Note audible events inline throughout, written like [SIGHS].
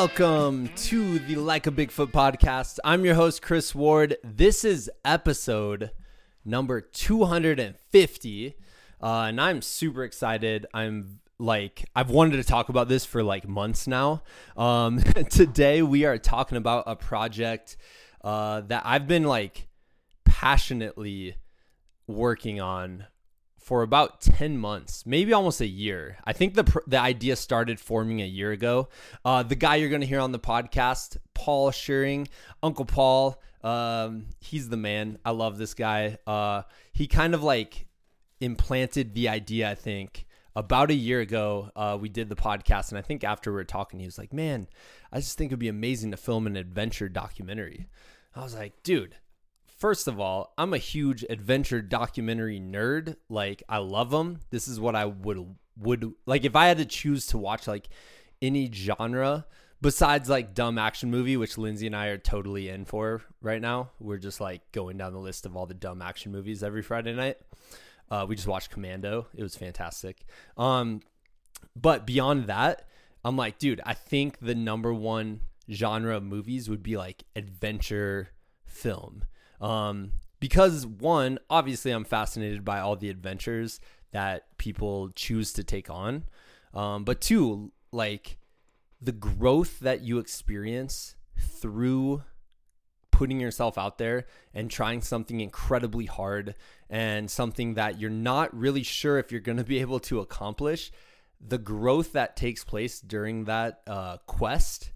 Welcome to the Like a Bigfoot podcast. I'm your host, Chris Ward. This is episode number 250. Uh, and I'm super excited. I'm like, I've wanted to talk about this for like months now. Um, [LAUGHS] today, we are talking about a project uh, that I've been like passionately working on for about 10 months, maybe almost a year. I think the the idea started forming a year ago. Uh, the guy you're going to hear on the podcast, Paul Scheuring, Uncle Paul, um, he's the man. I love this guy. Uh, he kind of like implanted the idea, I think, about a year ago. Uh, we did the podcast, and I think after we were talking, he was like, Man, I just think it'd be amazing to film an adventure documentary. I was like, Dude, first of all, I'm a huge adventure documentary nerd. Like I love them. This is what I would would like if I had to choose to watch like any genre besides like dumb action movie, which Lindsay and I are totally in for right now. We're just like going down the list of all the dumb action movies every Friday night. Uh, we just watched Commando. It was fantastic. Um, but beyond that, I'm like, dude, I think the number one genre of movies would be like adventure film. Um, because one, obviously, I'm fascinated by all the adventures that people choose to take on. Um, but two, like the growth that you experience through putting yourself out there and trying something incredibly hard and something that you're not really sure if you're going to be able to accomplish, the growth that takes place during that uh, quest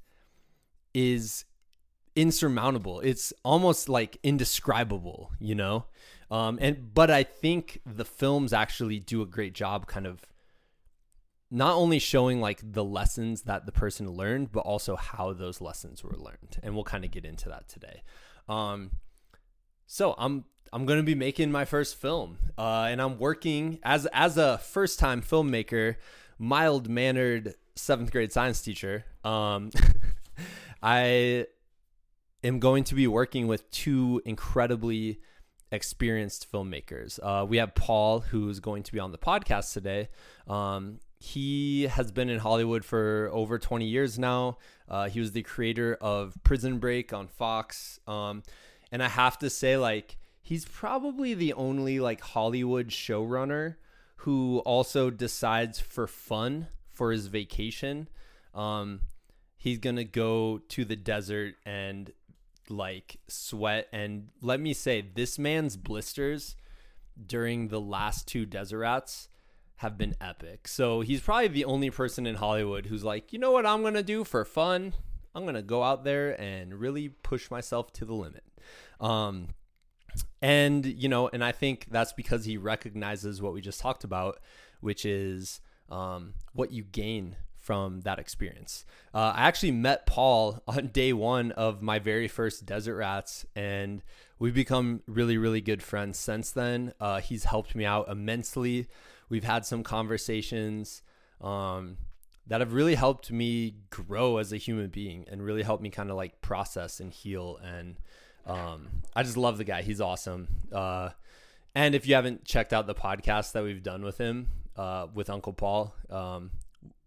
is insurmountable. It's almost like indescribable, you know? Um, and but I think the films actually do a great job kind of not only showing like the lessons that the person learned, but also how those lessons were learned. And we'll kind of get into that today. Um, so I'm I'm gonna be making my first film, uh, and I'm working as as a first time filmmaker, mild mannered seventh grade science teacher. Um, [LAUGHS] I am going to be working with two incredibly experienced filmmakers. Uh, we have Paul, who's going to be on the podcast today. Um, he has been in Hollywood for over 20 years now. Uh, he was the creator of Prison Break on Fox. Um, and I have to say, like, he's probably the only like Hollywood showrunner who also decides for fun for his vacation. Um, he's gonna go to the desert and like sweat and let me say this man's blisters during the last two desert have been epic. So he's probably the only person in Hollywood who's like, you know what I'm gonna do for fun? I'm gonna go out there and really push myself to the limit. Um, and you know, and I think that's because he recognizes what we just talked about, which is um, what you gain from that experience. Uh, I actually met Paul [LAUGHS] on day one of my very first Desert Rats, and we've become really, really good friends since then. Uh, he's helped me out immensely. We've had some conversations um, that have really helped me grow as a human being and really helped me kind of like process and heal. And um, I just love the guy. He's awesome. Uh, and if you haven't checked out the podcast that we've done with him, uh, with Uncle Paul, um,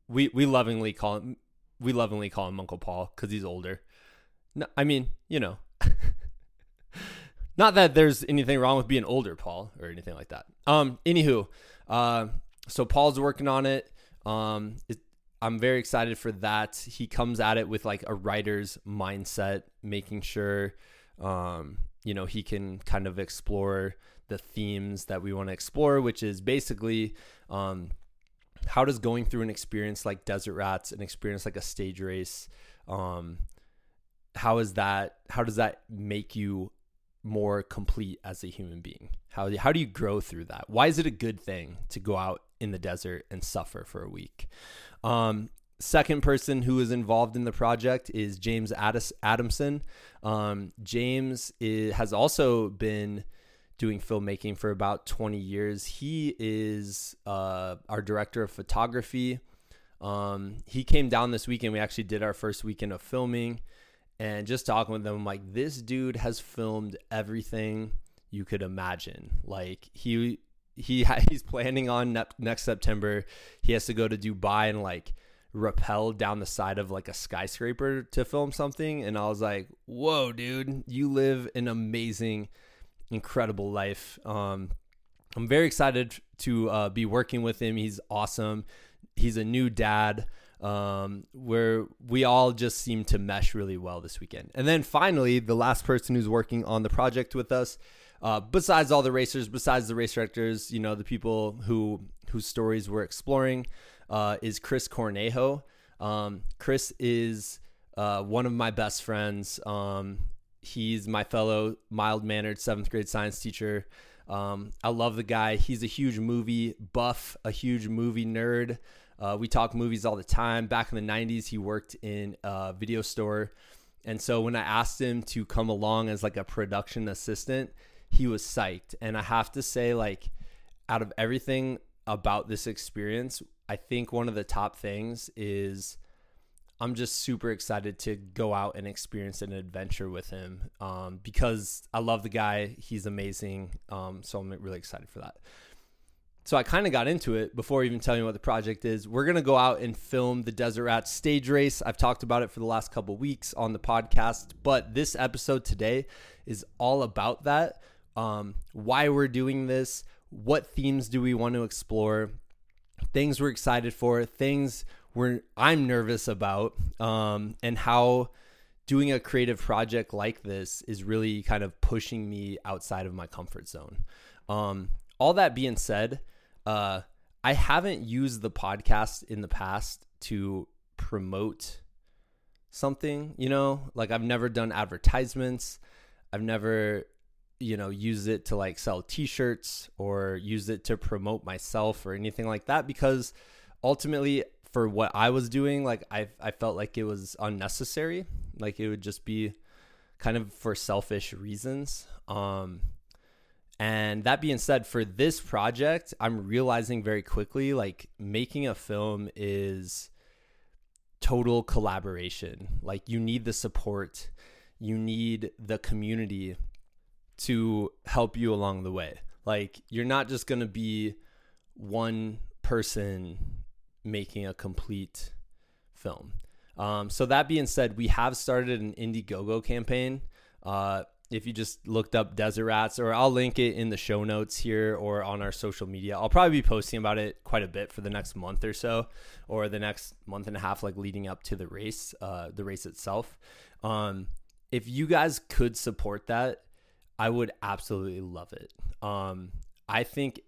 we we lovingly call him we lovingly call him Uncle Paul because he's older. No, I mean, you know, [LAUGHS] not that there's anything wrong with being older, Paul, or anything like that. Um, anywho, uh, so Paul's working on it. Um, it, I'm very excited for that. He comes at it with like a writer's mindset, making sure, um, you know, he can kind of explore the themes that we want to explore, which is basically, um, how does going through an experience like Desert Rats, an experience like a stage race, um, how is that? How does that make you more complete as a human being? How how do you grow through that? Why is it a good thing to go out in the desert and suffer for a week? Um, second person who is involved in the project is James Adamson. Um, James is, has also been doing filmmaking for about 20 years. He is uh, our director of photography. Um, he came down this weekend. We actually did our first weekend of filming and just talking with them. I'm like, this dude has filmed everything you could imagine. Like he, he, [LAUGHS] he's planning on next September. He has to go to Dubai and like rappel down the side of like a skyscraper to film something. And I was like, whoa, dude, you live an amazing, incredible life. Um, I'm very excited to uh, be working with him. He's awesome. He's a new dad um, where we all just seem to mesh really well this weekend. And then finally, the last person who's working on the project with us, uh, besides all the racers, besides the race directors, you know, the people who whose stories we're exploring, uh, is Chris Cornejo. Um, Chris is uh, one of my best friends. Um, he's my fellow mild mannered seventh grade science teacher. Um, I love the guy. He's a huge movie buff, a huge movie nerd. Uh, we talk movies all the time. Back in the 90s, he worked in a video store. And so when I asked him to come along as like a production assistant, he was psyched. And I have to say, like, out of everything about this experience, I think one of the top things is I'm just super excited to go out and experience an adventure with him um, because I love the guy. He's amazing. Um, so I'm really excited for that. So I kind of got into it before even telling you what the project is. We're going to go out and film the Desert Rats stage race. I've talked about it for the last couple weeks on the podcast, but this episode today is all about that. Um, why we're doing this, what themes do we want to explore, things we're excited for, things we're I'm nervous about, um, and how doing a creative project like this is really kind of pushing me outside of my comfort zone. Um, all that being said, uh, I haven't used the podcast in the past to promote something, you know, like I've never done advertisements. I've never, you know, used it to like sell t shirts or use it to promote myself or anything like that because ultimately, for what I was doing, like I, I felt like it was unnecessary. Like it would just be kind of for selfish reasons. Um, and that being said, for this project, I'm realizing very quickly like making a film is total collaboration. Like you need the support, you need the community to help you along the way. Like you're not just going to be one person making a complete film. Um, so that being said, we have started an Indiegogo campaign. Uh, if you just looked up Desert Rats, or I'll link it in the show notes here or on our social media. I'll probably be posting about it quite a bit for the next month or so, or the next month and a half, like leading up to the race, uh, the race itself. Um, if you guys could support that, I would absolutely love it. Um, I think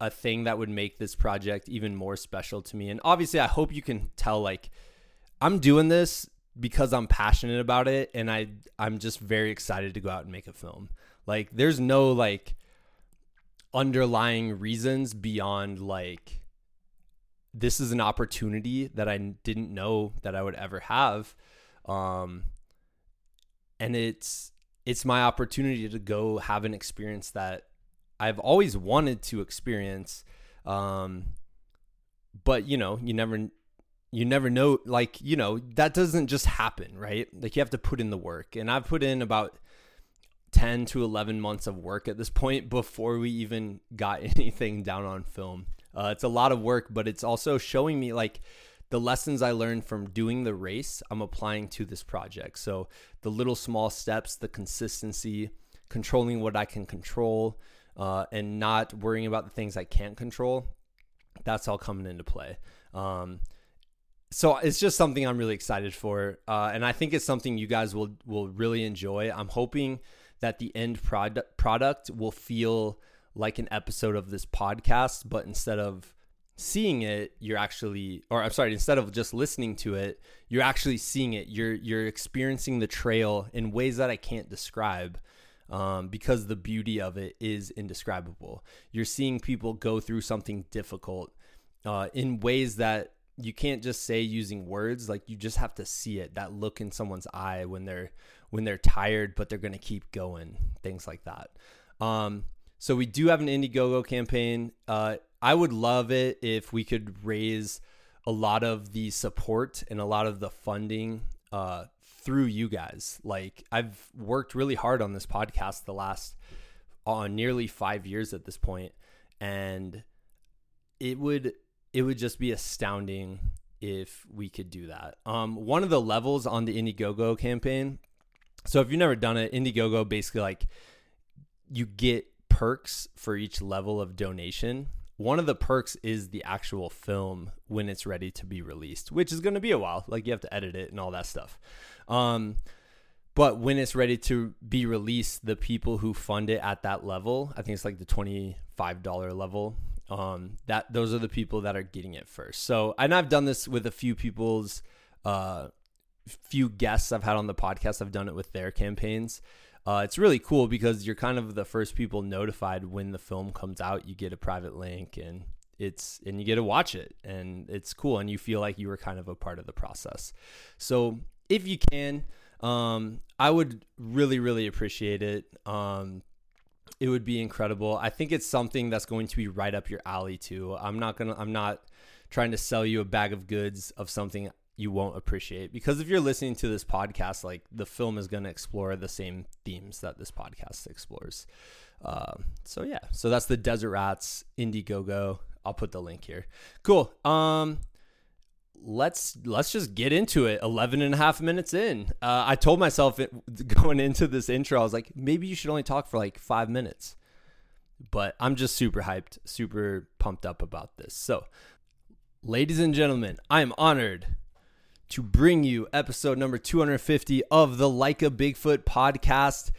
a thing that would make this project even more special to me, and obviously, I hope you can tell, like, I'm doing this because I'm passionate about it and I I'm just very excited to go out and make a film. Like there's no like underlying reasons beyond like this is an opportunity that I didn't know that I would ever have. Um and it's it's my opportunity to go have an experience that I've always wanted to experience. Um but you know, you never you never know like you know that doesn't just happen right? Like you have to put in the work. And i've put in about 10 to 11 months of work at this point before we even got [LAUGHS] anything down on film. Uh, it's a lot of work but it's also showing me like the lessons i learned from doing the race i'm applying to this project. So the little small steps the consistency controlling what i can control uh, and not worrying about the things i can't control that's all coming into play um, so it's just something I'm really excited for, uh, and I think it's something you guys will will really enjoy. I'm hoping that the end product product will feel like an episode of this podcast, but instead of seeing it, you're actually, or I'm sorry, instead of just listening to it, you're actually seeing it. You're you're experiencing the trail in ways that I can't describe. Um, because the beauty of it is indescribable. You're seeing people go through something difficult uh, in ways that you can't just say using words like you just have to see it that look in someone's eye when they're when they're tired but they're going to keep going things like that um, so we do have an indiegogo campaign uh, i would love it if we could raise a lot of the support and a lot of the funding uh, through you guys like i've worked really hard on this podcast the last on uh, nearly five years at this point and it would it would just be astounding if we could do that. Um, one of the levels on the Indiegogo campaign. So if you've never done it, Indiegogo basically like you get perks for each level of donation. One of the perks is the actual film when it's ready to be released, which is going to be a while. Like you have to edit it and all that stuff. Um, but when it's ready to be released, the people who fund it at that level, I think it's like the twenty-five dollar level. Um, that those are the people that are getting it first. So, and I've done this with a few people's, uh, few guests I've had on the podcast. I've done it with their campaigns. Uh, it's really cool because you're kind of the first people notified when the film comes out. You get a private link and it's and you get to watch it and it's cool and you feel like you were kind of a part of the process. So if you can, um, I would really, really appreciate it. Um, it would be incredible. I think it's something that's going to be right up your alley too. I'm not gonna. I'm not trying to sell you a bag of goods of something you won't appreciate because if you're listening to this podcast, like the film is going to explore the same themes that this podcast explores. Uh, so yeah, so that's the Desert Rats Indiegogo. I'll put the link here. Cool. Um, let's let's just get into it. 11 and a half minutes in. Uh, i told myself it, [LAUGHS] going into this intro i was like maybe you should only talk for like five minutes. But i'm just super hyped super pumped up about this. So ladies and gentlemen i am honored to bring you episode number 250 of the like a bigfoot podcast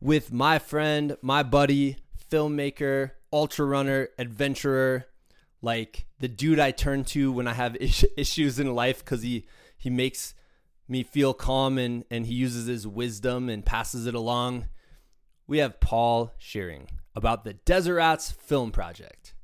with my friend my buddy filmmaker ultra runner adventurer like the dude I turn to when I have is- [LAUGHS] issues in life because he he makes me feel calm and and he uses his wisdom and passes it along. We have Paul Scheuring about the Desert Rats film project.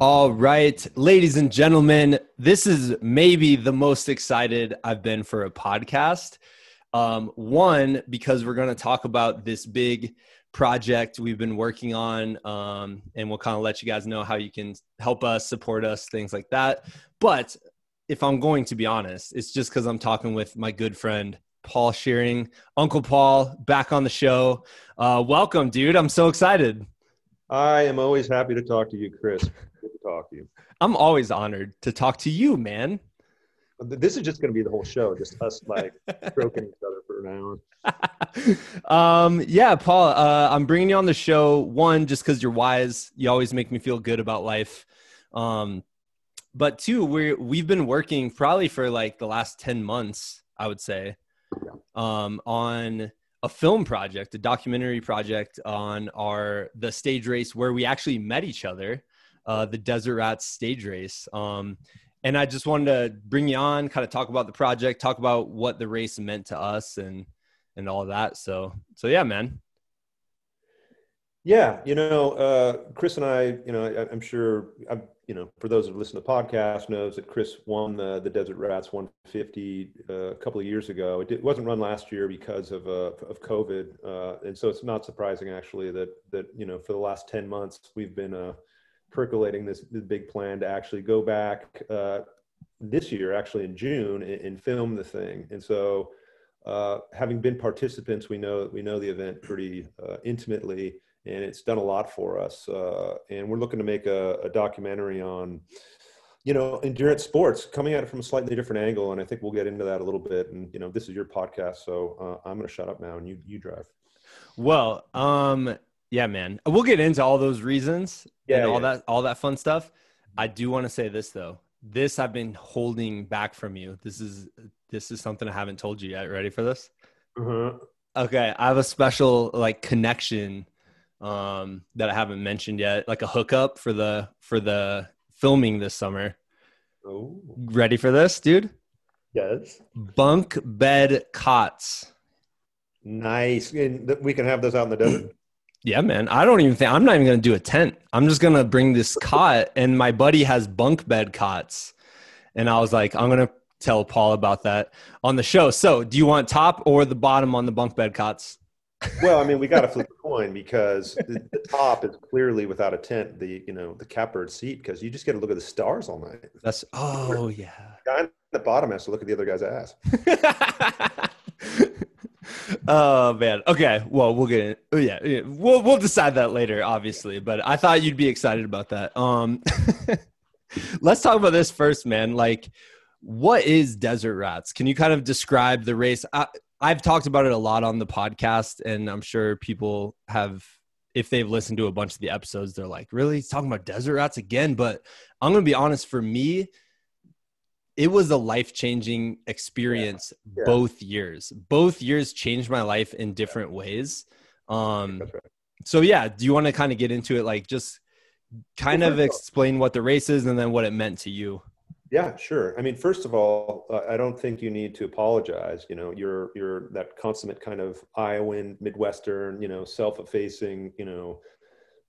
All right, ladies and gentlemen, this is maybe the most excited I've been for a podcast. Um, one, because we're going to talk about this big project we've been working on, um, and we'll kind of let you guys know how you can help us, support us, things like that. But if I'm going to be honest, it's just because I'm talking with my good friend Paul Scheuring, Uncle Paul, back on the show. Uh, welcome, dude. I'm so excited. I am always happy to talk to you, Chris. Good to talk to you. I'm always honored to talk to you, man. This is just going to be the whole show, just us like [LAUGHS] stroking each other for an hour. [LAUGHS] um, yeah, Paul, uh, I'm bringing you on the show. One, just because you're wise, you always make me feel good about life. Um, but two, we we've been working probably for like the last ten months, I would say, um, on a film project, a documentary project on our the stage race where we actually met each other, uh, the Desert Rats stage race. Um, and I just wanted to bring you on, kind of talk about the project, talk about what the race meant to us, and and all that. So so yeah, man. Yeah, you know, uh, Chris and I, you know, I, am sure, I'm, you know, for those who listen to the podcast, knows that Chris won the the Desert Rats 150 uh, a couple of years ago. It, did, wasn't run last year because of uh, of COVID, uh, and so it's not surprising actually that that you know for the last 10 months we've been uh, percolating this, big plan to actually go back uh, this year, actually in June, and, and film the thing. And so, uh, having been participants, we know we know the event pretty uh, intimately, and it's done a lot for us. Uh, and we're looking to make a, a, documentary on, you know, endurance sports, coming at it from a slightly different angle. And I think we'll get into that a little bit. And you know, this is your podcast, so uh, I'm going to shut up now, and you you drive. Well, um, yeah, man. We'll get into all those reasons yeah, and all yeah. that all that fun stuff. I do want to say this though. This I've been holding back from you. This is this is something I haven't told you yet. Ready for this? Uh-huh. Okay, I have a special like connection um that I haven't mentioned yet, like a hookup for the for the filming this summer. Oh. Ready for this, dude? Yes. Bunk bed cots. Nice. And we can have those out in the desert. Yeah, man. I don't even think I'm not even gonna do a tent. I'm just gonna bring this cot, and my buddy has bunk bed cots, and I was like, I'm gonna tell Paul about that on the show. So, do you want top or the bottom on the bunk bed cots? well, I mean, we got to [LAUGHS] flip a coin because the, the, top is clearly without a tent. The you know the catbird seat because you just get to look at the stars all night. That's oh yeah. The guy at the bottom has to look at the other guy's ass. [LAUGHS] [LAUGHS] oh man. Okay. Well, we'll get it. Oh, yeah, yeah. We'll we'll decide that later, obviously. But I thought you'd be excited about that. Um, [LAUGHS] let's talk about this first, man. Like, what is Desert Rats? Can you kind of describe the race? I, I've talked about it a lot on the podcast, and I'm sure people have, if they've listened to a bunch of the episodes, they're like, really? He's talking about Desert Rats again? But I'm going to be honest, for me, it was a life changing experience yeah. Yeah. both years. Both years changed my life in different ways. Um, right. So, yeah, do you want to kind of get into it? Like, just kind of explain what the race is and then what it meant to you. Yeah, sure. I mean, first of all, uh, I don't think you need to apologize. You know, you're you're that consummate kind of Iowan, Midwestern, you know, self-effacing, you know,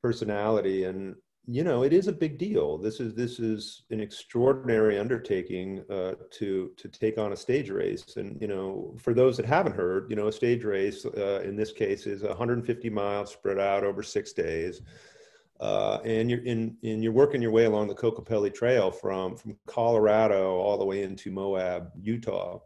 personality, and you know, it is a big deal. This is this is an extraordinary undertaking uh, to to take on a stage race. And you know, for those that haven't heard, you know, a stage race uh, in this case is 150 miles spread out over six days uh, and you're in, and you're working your way along the Kokopelli Trail from from Colorado all the way into Moab, Utah.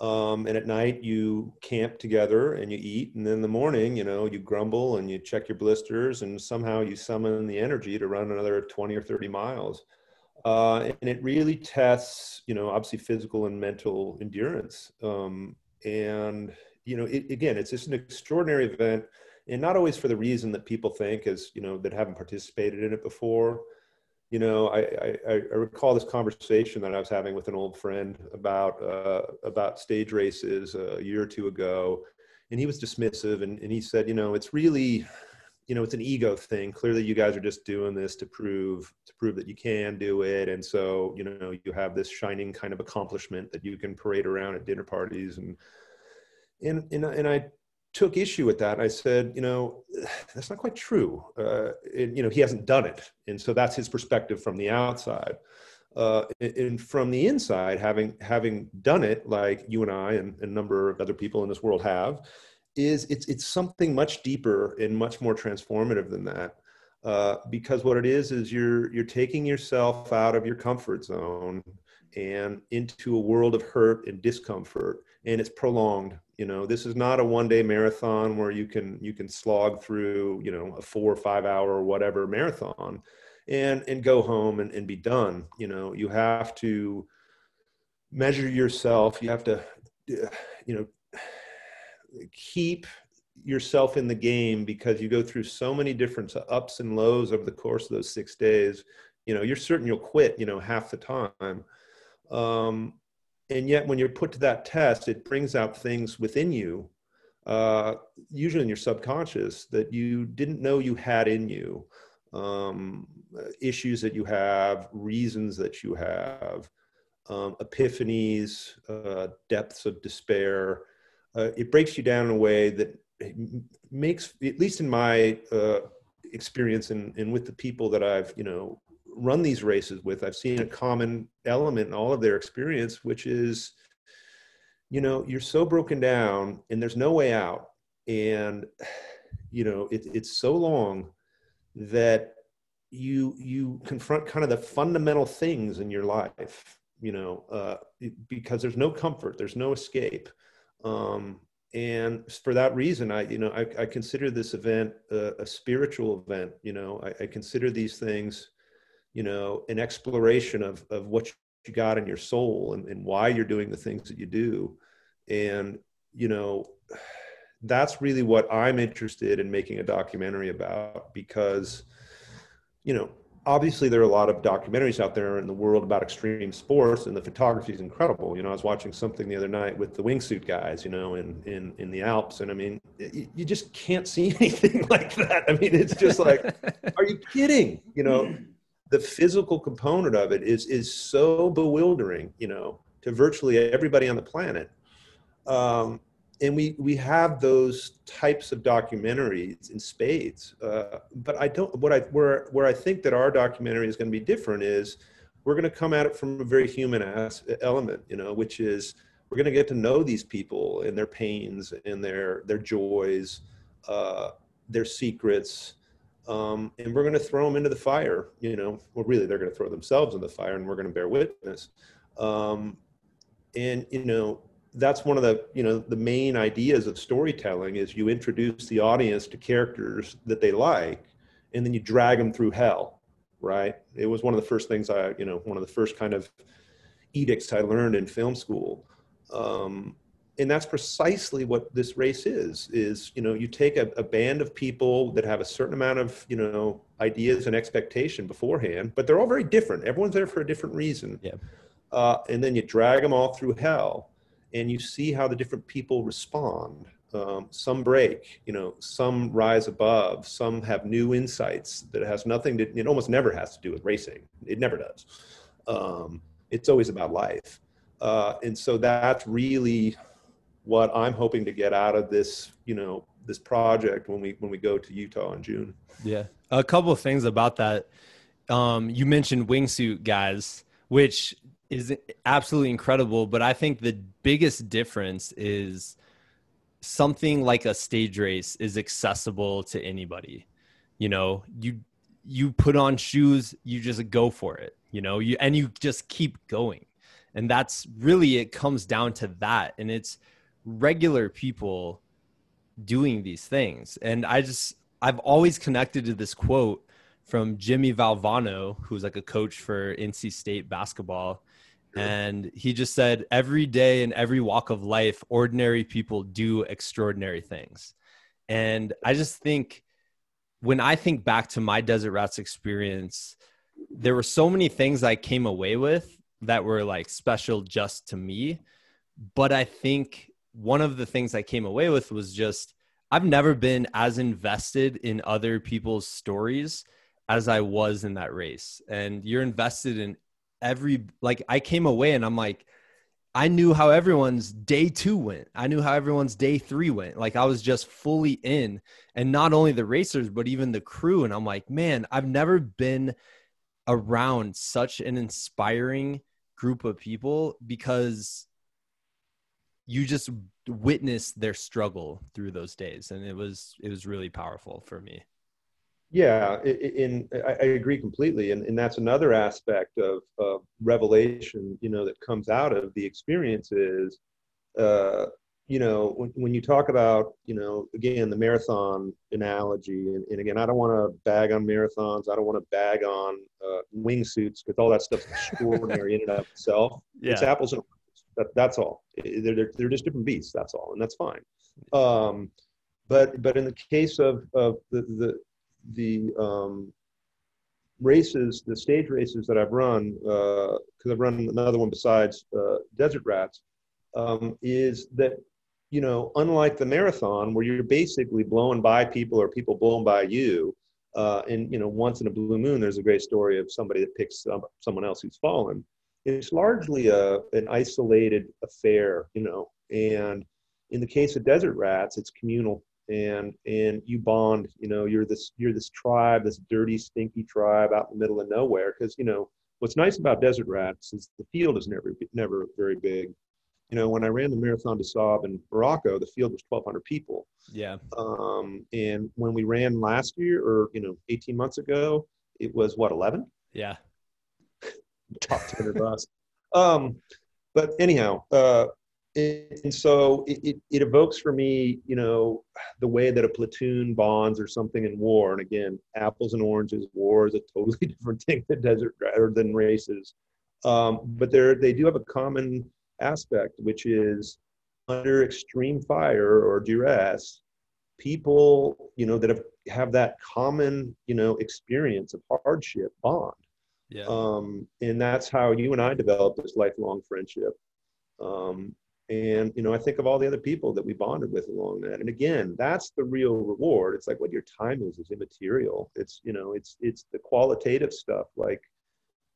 Um, and at night you camp together and you eat, and then in the morning, you know, you grumble and you check your blisters, and somehow you summon the energy to run another 20 or 30 miles. Uh, and it really tests, you know, obviously physical and mental endurance. Um, and you know, it, again, it's just an extraordinary event and not always for the reason that people think as you know that haven't participated in it before you know i i, I recall this conversation that i was having with an old friend about uh, about stage races a year or two ago and he was dismissive and, and he said you know it's really you know it's an ego thing. Clearly you guys are just doing this to prove to prove that you can do it and so you know you have this shining kind of accomplishment that you can parade around at dinner parties and and and, and i took issue with that. I said, you know, [SIGHS] that's not quite true. Uh, and, you know, he hasn't done it. And so that's his perspective from the outside. Uh, and from the inside, having having done it, like you and I and a number of other people in this world have, is it's it's something much deeper and much more transformative than that. Uh, because what it is is you're you're taking yourself out of your comfort zone and into a world of hurt and discomfort, and it's prolonged you know this is not a one day marathon where you can you can slog through you know a four or five hour or whatever marathon and and go home and, and be done. You know you have to measure yourself. You have to you know keep yourself in the game because you go through so many different ups and lows over the course of those six days. You know you're certain you'll quit you know half the time. Um, and yet when you're put to that test it brings out things within you uh, usually in your subconscious that you didn't know you had in you. Um, issues that you have reasons that you have um, epiphanies uh, depths of despair. Uh, it breaks you down in a way that makes at least in my uh, experience and, and with the people that i've you know run these races with, I've seen a common element in all of their experience, which is, you know, you're so broken down and there's no way out. And, you know, it, it's so long that you you confront kind of the fundamental things in your life you know uh, because there's no comfort there's no escape um, and for that reason i you know i, I consider this event a, a, spiritual event you know I, I, consider these things you know an exploration of of what you got in your soul and, and why you're doing the things that you do. And you know that's really what i'm interested in making a documentary about because you know obviously there are a lot of documentaries out there in the world about extreme sports and the photography is incredible. You know i was watching something the other night with the wingsuit guys you know in in in the alps. And i mean you, you just can't see [LAUGHS] anything like that. I mean it's just like [LAUGHS] are you kidding? You know the physical component of it is is so bewildering, you know, to virtually everybody on the planet. Um, and we we have those types of documentaries in spades. Uh, but I don't. What I where where I think that our documentary is going to be different is we're going to come at it from a very human element, you know, which is we're going to get to know these people and their pains and their their joys, uh, their secrets, um, and we're going to throw them into the fire. You know, well, really, they're going to throw themselves in the fire, and we're going to bear witness. Um, and you know, that's one of the you know the main ideas of storytelling is you introduce the audience to characters that they like and then you drag them through hell right it was one of the first things i you know one of the first kind of edicts i learned in film school um, and that's precisely what this race is is you know you take a, a, band of people that have a certain amount of you know ideas and expectation beforehand but they're all very different. Everyone's there for a different reason. Yeah. Uh, and then you drag them all through hell and you see how the different people respond. Um, some break you know some rise above some have new insights that has nothing to it almost never has to do with racing. It never does. Um, it's always about life. Uh, and so that's really what I'm hoping to get out of this, you know, this project when we when we go to Utah in June. Yeah, a couple of things about that. Um, you mentioned wingsuit guys, which is absolutely incredible. But I think the biggest difference is something like a stage race is accessible to anybody. You know, you you put on shoes, you just go for it. You know, you and you just keep going, and that's really it comes down to that, and it's regular people doing these things. And I just, I've always connected to this quote from Jimmy Valvano, who's like a coach for NC State basketball. And he just said, every day in every walk of life, ordinary people do extraordinary things. And I just think when I think back to my Desert Rats experience, there were so many things I came away with that were like special just to me. But I think one of the things I came away with was just I've never been as invested in other people's stories as I was in that race. And you're invested in every like I came away and I'm like I knew how everyone's day 2 went. I knew how everyone's day 3 went. Like I was just fully in and not only the racers but even the crew and I'm like, "Man, I've never been around such an inspiring group of people because you just witnessed their struggle through those days and it was it was really powerful for me yeah in, in i agree completely and, and that's another aspect of, of revelation you know that comes out of the experiences uh, you know when, when you talk about you know again the marathon analogy and, and again i don't want to bag on marathons i don't want to bag on uh, wingsuits because all that stuff's [LAUGHS] extraordinary in and of itself yeah. it's apples and that, that's all. They're, they're, they're just different beasts. That's all, and that's fine. Um, but but in the case of of the the the um, races, the stage races that I've run, because uh, I've run another one besides uh, Desert Rats, um, is that you know, unlike the marathon where you're basically blowing by people or people blown by you, uh, and you know, once in a blue moon, there's a great story of somebody that picks some, someone else who's fallen it's largely a, an isolated affair, you know. And in the case of desert rats, it's communal, and and you bond. You know, you're this you're this tribe, this dirty, stinky tribe out in the middle of nowhere. Because you know what's nice about desert rats is the field is never never very big. You know, when I ran the Marathon des Sables in Morocco, the field was 1,200 people. Yeah. Um, and when we ran last year, or you know, 18 months ago, it was what 11. Yeah top 200 bus. Um, but anyhow, uh, and so it, it, it, evokes for me, you know, the way that a platoon bonds or something in war. And again, apples and oranges, war is a totally [LAUGHS] different thing than desert rather than races. Um, but they they do have a common aspect, which is under extreme fire or duress, people, you know, that have, have that common, you know, experience of hardship bond. Yeah. Um, and that's how you and I developed this lifelong friendship. Um, and you know, I think of all the other people that we bonded with along that. And again, that's the real reward. It's like what your time is is immaterial. It's you know, it's it's the qualitative stuff, like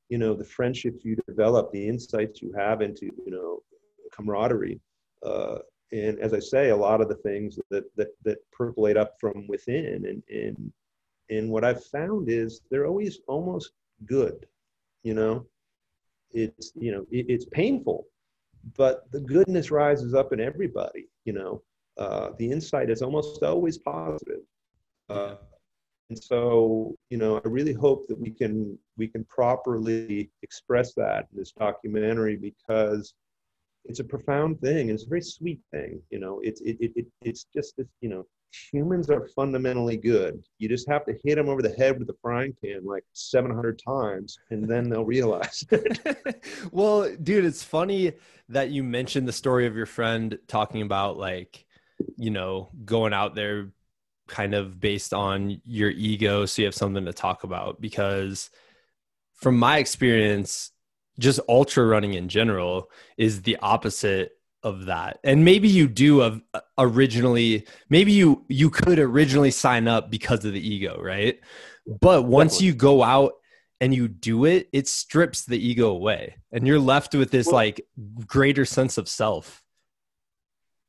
you know, the friendships you develop, the insights you have into you know, camaraderie. Uh, and as I say, a lot of the things that that that percolate up from within, and and and what I've found is they're always almost good you know it's you know it, it's painful but the goodness rises up in everybody you know uh, the insight is almost always positive uh, and so you know i really hope that we can we can properly express that in this documentary because it's a profound thing. It's a very sweet thing. You know, it's it, it, it it's just this. You know, humans are fundamentally good. You just have to hit them over the head with a frying pan like 700 times, and then they'll realize. [LAUGHS] well, dude, it's funny that you mentioned the story of your friend talking about like, you know, going out there kind of based on your ego so you have something to talk about because from my experience just ultra running in general is the opposite of that and maybe you do of uh, originally maybe you you could originally sign up because of the ego right but once Definitely. you go out and you do it it strips the ego away and you're left with this well, like greater sense of self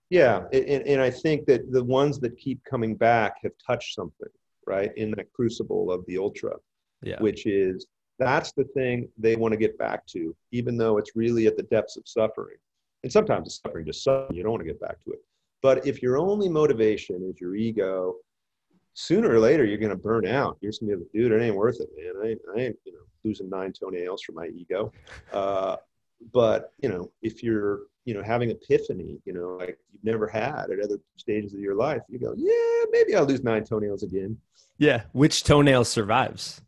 yeah and, and i think that the ones that keep coming back have touched something right in that crucible of the ultra yeah. which is that's the thing they want to get back to, even though it's really at the depths of suffering. And sometimes the suffering just suffering, you don't want to get back to it. But if your only motivation is your ego, sooner or later you're going to burn out. You're just going to be like, dude, it ain't worth it, man. I ain't, I ain't you know, losing nine toenails for my ego. Uh, but you know, if you're you know having epiphany, you know, like you've never had at other stages of your life, you go, yeah, maybe I'll lose nine toenails again. Yeah, which toenail survives?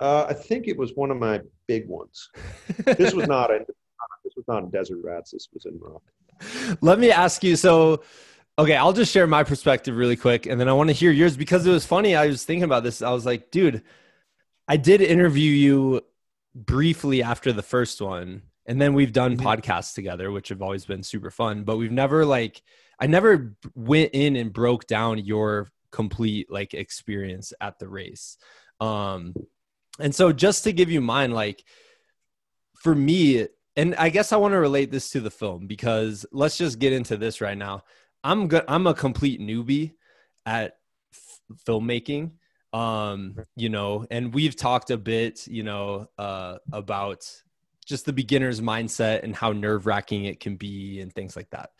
Uh, I think it was one of my big ones. this was not a was not in desert rats. This was in rock. Let me ask you. So, okay, I'll just share my perspective really quick, and then I want to hear yours because it was funny. I was thinking about this. I was like, dude, I did interview you briefly after the first one, and then we've done mm-hmm. podcasts together, which have always been super fun. But we've never like I never went in and broke down your complete like experience at the race. Um, and so just to give you mine, like for me, and I guess I want to relate this to the film because let's just get into this right now. I'm good. I'm a complete newbie at f- filmmaking. Um, you know, and we've talked a bit, you know, uh, about just the beginner's mindset and how nerve wracking it can be and things like that.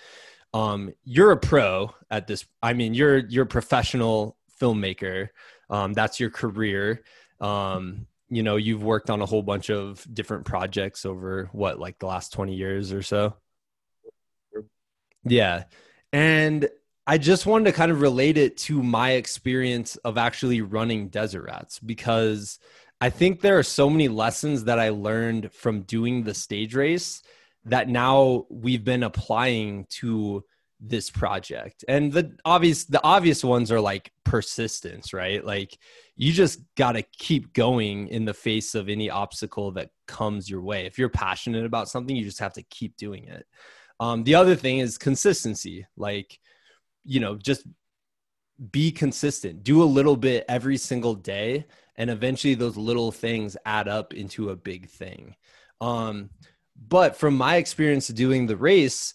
Um, you're a pro at this. I mean, you're you're a professional filmmaker. Um, that's your career um, you know you've worked on a whole bunch of different projects over what like the last 20 years or so? Yeah. And i just wanted to kind of relate it to my experience of actually running desert rats because i think there are so many lessons that i learned from doing the stage race that now we've been applying to this project. And the obvious the obvious ones are like persistence right? Like you just got to keep going in the face of any obstacle that comes your way. If you're passionate about something you just have to keep doing it. Um, the other thing is consistency. Like you know just be consistent. Do a little bit every single day and eventually those little things add up into a big thing. Um, but from my experience doing the race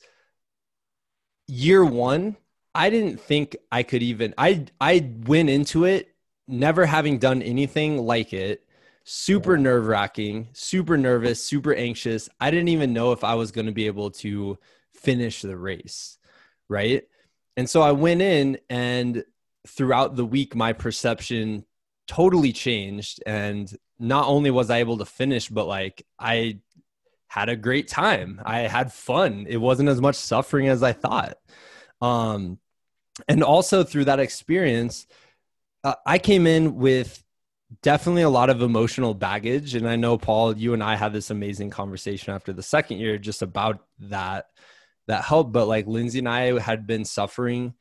year one, I didn't think I could even I I went into it never having done anything like it. Super nerve wracking, super nervous, super anxious. I didn't even know if I was going to be able to finish the race. Right. And so I went in, and throughout the week, my perception totally changed. And not only was I able to finish, but like I had a great time. I had fun. It wasn't as much suffering as I thought. Um, and also through that experience, uh, I came in with definitely a lot of emotional baggage. And I know, Paul, you and I had this amazing conversation after the second year just about that, that helped. But like Lindsay and I had been suffering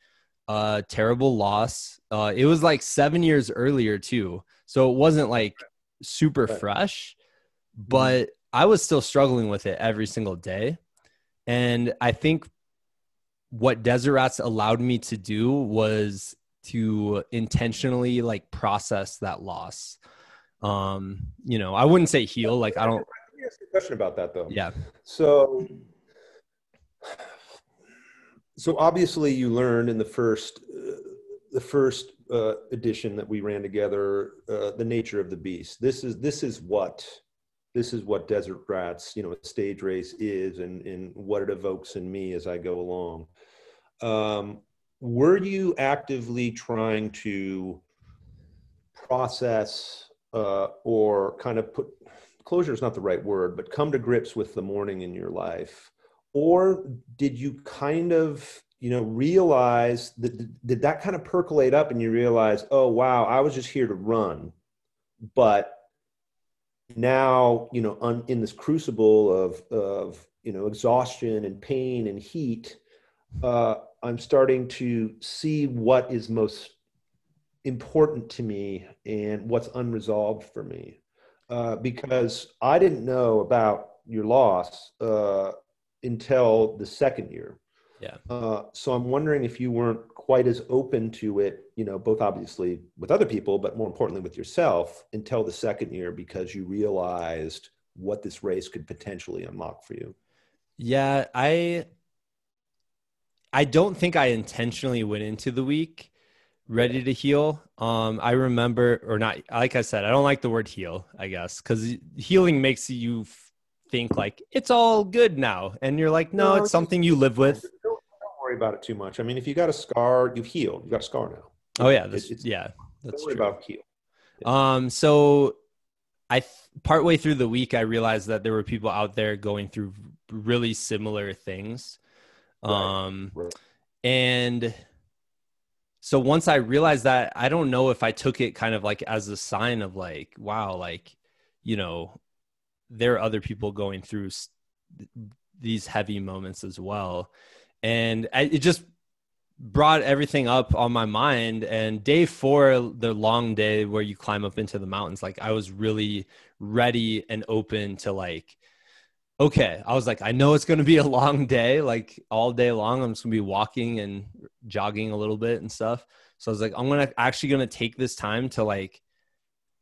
a terrible loss. Uh, it was like seven years earlier, too. So it wasn't like super fresh, mm-hmm. but I was still struggling with it every single day. And I think what Desert Rats allowed me to do was to intentionally like process that loss. Um, you know, I wouldn't say heal. Like I don't. Let me ask you a question about that though. Yeah. So, so obviously you learned in the first, uh, the first uh, edition that we ran together, uh, the nature of the beast. This is this is what this is what Desert Rats, you know, a stage race is and, and what it evokes in me as I go along. Um, were you actively trying to process uh, or kind of put closure is not the right word, but come to grips with the mourning in your life? or did you kind of you know realize that did that kind of percolate up and you realize oh wow i was just here to run but now you know un, in this crucible of of you know exhaustion and pain and heat uh, i'm starting to see what is most important to me and what's unresolved for me. Uh, because i didn't know about your loss uh, until the second year. Yeah. Uh, so i'm wondering if you weren't quite as open to it, you know, both obviously with other people, but more importantly with yourself until the second year because you realized what this race could potentially unlock for you. Yeah, I I don't think I intentionally went into the week ready to heal. Um, I remember, or not, like I said, I don't like the word heal, I guess, because healing makes you think like it's all good now. And you're like, no, it's something you live with Don't, worry about it too much. I mean, if you got a scar, you've healed. You got a scar now. Oh yeah, that's, it's, yeah, that's don't worry true. about heal. Um, so I partway through the week, I realized that there were people out there going through really similar things. Um, right. and so once I realized that, I don't know if I took it kind of like as a sign of like, wow, like, you know, there are other people going through these heavy moments as well. And I, it just brought everything up on my mind. And day four the long day where you climb up into the mountains like i was really ready and open to like okay. I was like i know it's going to be a long day like all day long. I'm just going to be walking and jogging a little bit and stuff. So i was like i'm going to actually going to take this time to like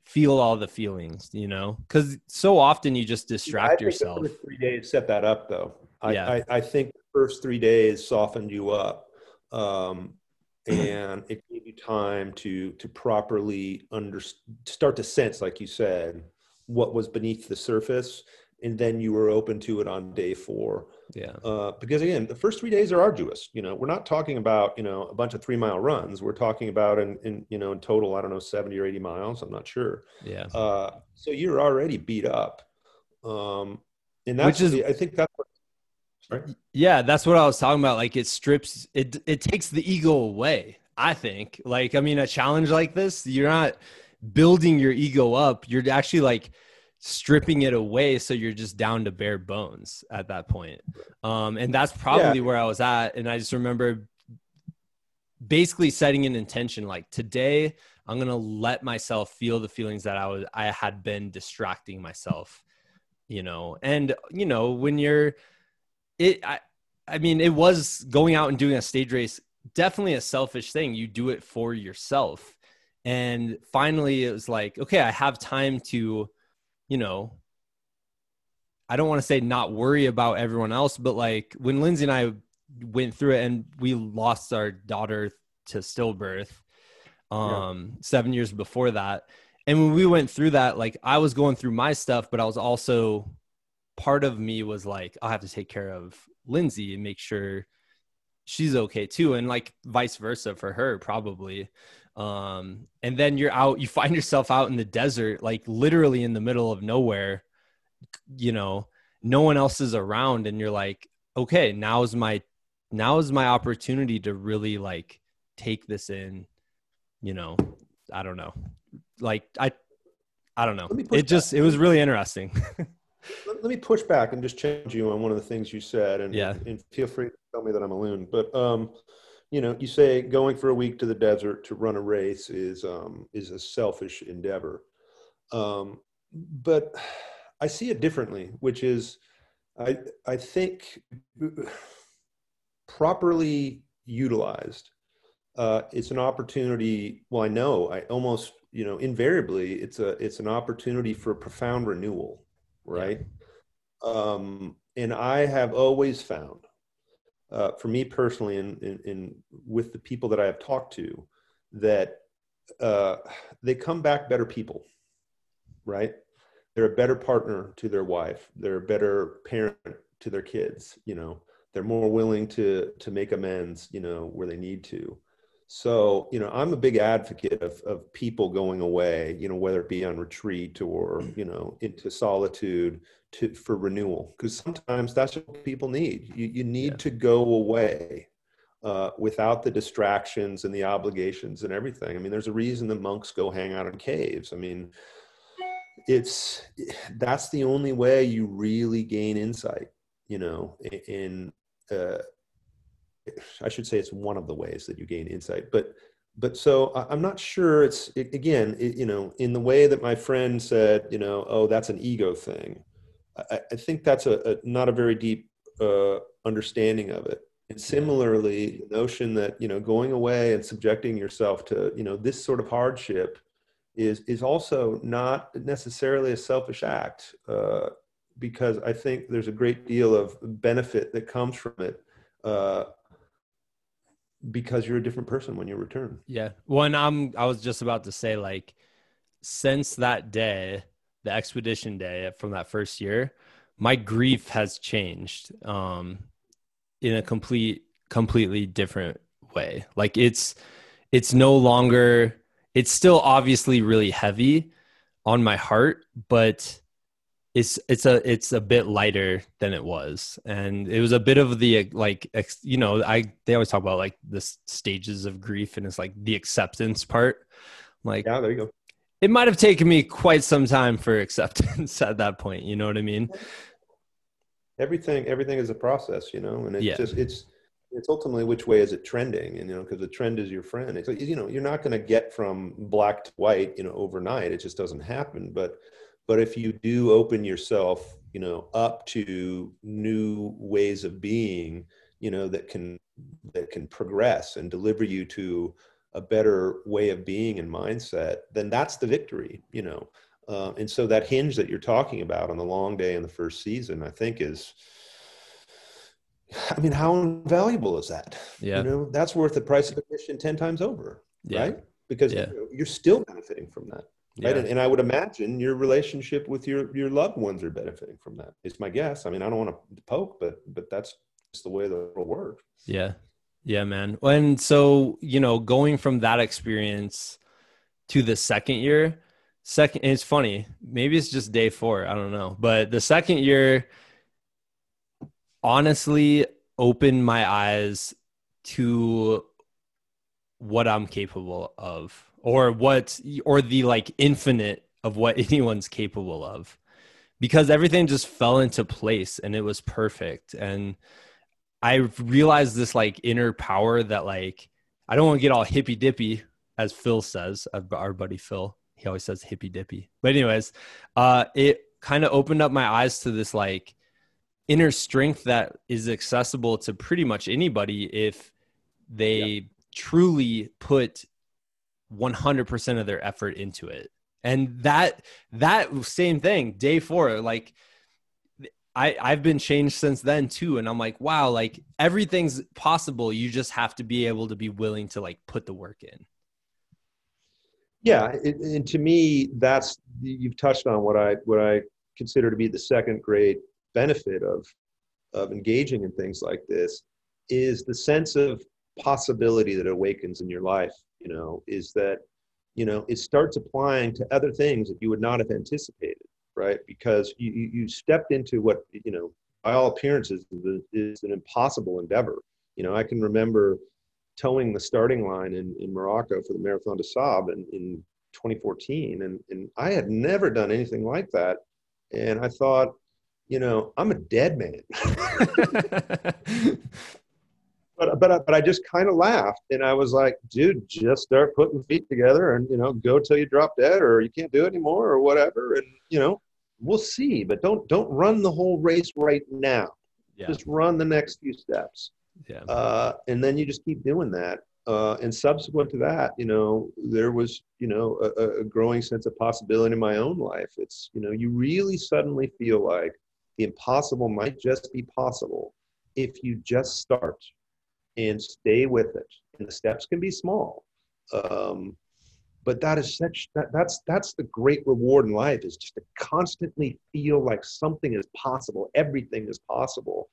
feel all the feelings you know? Because so often you just distract yeah, yourself. three days set that up though. I, yeah. I, I think first three days softened you up um, and it gave you time to to properly under start to sense like you said what was beneath the surface and then you were open to it on day four yeah uh, because again the first three days are arduous you know we're not talking about you know a bunch of three mile runs we're talking about in, in you know in total i don't know 70 or 80 miles i'm not sure yeah uh, so you're already beat up um, and that's Which is, the, i think that's what Right. Yeah, that's what I was talking about. Like it strips it it takes the ego away. I think. Like I mean, a challenge like this, you're not building your ego up. You're actually like stripping it away so you're just down to bare bones at that point. Um, and that's probably yeah. where I was at. And I just remember basically setting an intention like today I'm gonna let myself feel the feelings that I was I had been distracting myself, you know. And you know, when you're it I, I mean it was going out and doing a stage race definitely a selfish thing you do it for yourself and finally it was like okay i have time to you know i don't want to say not worry about everyone else but like when lindsay and i went through it and we lost our daughter to stillbirth um yeah. seven years before that and when we went through that like i was going through my stuff but i was also part of me was like, I'll have to take care of Lindsay and make sure she's okay too. And like vice versa for her, probably. Um, and then you're out, you find yourself out in the desert, like literally in the middle of nowhere, you know, no one else is around. And you're like, okay, now is my, now is my opportunity to really like take this in, you know, I don't know. Like I, I don't know. It just, it was really interesting. [LAUGHS] let, me push back and just change you on one of the things you said, and yeah, and feel free to tell me that I'm a loon. But um, you know, you say going for a week to the desert to run a race is um, is a selfish endeavor, um, but I see it differently, which is, I I think properly utilized, uh, it's an opportunity. Well, I know I almost you know invariably it's a it's an opportunity for profound renewal right? Yeah. Um, and I have always found, uh, for me personally, and in, in, in, with the people that I have talked to, that uh, they come back better people, right? They're a better partner to their wife. They're a better parent to their kids. You know, they're more willing to to make amends. You know, where they need to. So, you know, I'm a big advocate of, of people going away, you know, whether it be on retreat or, you know, into solitude to, for renewal, because sometimes that's what people need. You, you need yeah. to go away uh, without the distractions and the obligations and everything. I mean, there's a reason the monks go hang out in caves. I mean, it's that's the only way you really gain insight, you know, in, uh, I should say it's one of the ways that you gain insight. But but so I'm not sure it's it, again it, you know in the way that my friend said you know oh that's an ego thing. I, I think that's a, a, not a very deep uh, understanding of it. And similarly, the notion that you know going away and subjecting yourself to you know this sort of hardship is is also not necessarily a selfish act uh, because I think there's a great deal of benefit that comes from it. Uh, because you're a different person when you return. Yeah. When I'm, I was just about to say, like, since that day, the expedition day from that first year, my grief has changed um, in a complete, completely different way. Like, it's, it's no longer, it's still obviously really heavy on my heart, but it's it's a it's a bit lighter than it was. And it was a bit of the like ex, you know i they always talk about like the stages of grief and it's like the acceptance part. Like yeah there you go. it might have taken me quite some time for [LAUGHS] acceptance at that point you know what i mean? Everything everything is a process you know and it's yeah. just it's it's ultimately which way is it trending and you know because the trend is your friend. It's like you know you're not going to get from black to white you know overnight. It just doesn't happen. But but if you do open yourself you know up to new ways of being you know that can that can progress and deliver you to a better way of being and mindset then that's the victory you know. Uh, and so that hinge that you're talking about on the long day in the first season i think is i mean how invaluable is that? Yeah. you know that's worth the price of admission 10 times over yeah. right? Because yeah. you're still benefiting from that right? And, and, i would imagine your relationship with your your loved ones are benefiting from that it's my guess. I mean i don't want to poke but but that's just the way the world works yeah. Yeah man. And so you know going from that experience to the second year second it's funny maybe it's just day four i don't know but the second year honestly opened my eyes to what i'm capable of or what or the like infinite of what [LAUGHS] anyone's capable of. Because everything just fell into place and it was perfect. And i realized this like inner power that like i don't want to get all hippy dippy as phil says our buddy phil he always says hippy dippy but anyways uh it kind of opened up my eyes to this like inner strength that is accessible to pretty much anybody if they. Truly put 100% of their effort into it. And that that same thing day four like i i've been changed since then too. And i'm like wow like everything's possible. You just have to be able to be willing to like put the work in. Yeah it, and to me that's you've touched on what i what i consider to be the second great benefit of of engaging in things like this is the sense of possibility that awakens in your life you know, is that, you know, it starts applying to other things that you would not have anticipated, right? Because you, you stepped into what, you know, by all appearances is an impossible endeavor. You know, I can remember toeing the starting line in, in Morocco for the Marathon des Sables in, in 2014. And, and I had never done anything like that. And I thought, you know, I'm a dead man. [LAUGHS] [LAUGHS] but but but I just kind of laughed and I was like, dude, just start putting feet together and you know go till you drop dead or you can't do it anymore or whatever and you know we'll see, but don't don't run the whole race right now. Yeah. Just run the next few steps. Yeah. Uh, and then you just keep doing that. Uh, and subsequent to that, you know, there was, you know, a, a growing sense of possibility in my own life. It's, you know, you really suddenly feel like the impossible might just be possible if you just start and stay with it. And the steps can be small. Um, but that is such that that's that's the great reward in life is just to constantly feel like something is possible everything is possible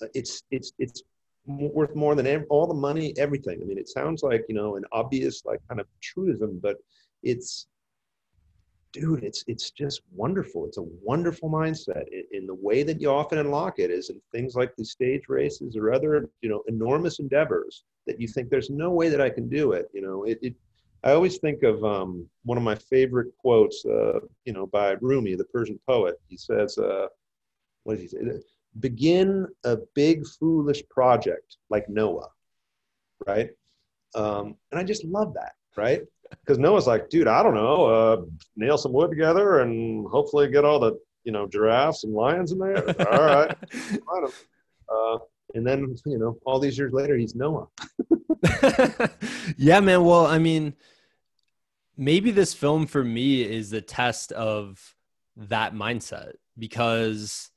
uh, it's it's it's worth more than all the money, everything. I mean, it sounds like you know an obvious like kind of truism, but it's dude, it's it's just wonderful. It's a wonderful mindset. In, the way that you often unlock it is in things like the stage races or other, you know, enormous endeavors that you think there's no way that I can do it. You know, it. it I always think of um, one of my favorite quotes, uh, you know, by Rumi, the Persian poet. He says, uh, "What does he say? Begin a big foolish project like Noah, right?" Um, and I just love that, right? Because Noah's like, dude, I don't know, uh, nail some wood together and hopefully get all the you know giraffes and lions in there. all right, [LAUGHS] uh, and then you know all these years later, he's Noah. [LAUGHS] yeah, man. Well, I mean, maybe this film for me is the test of that mindset because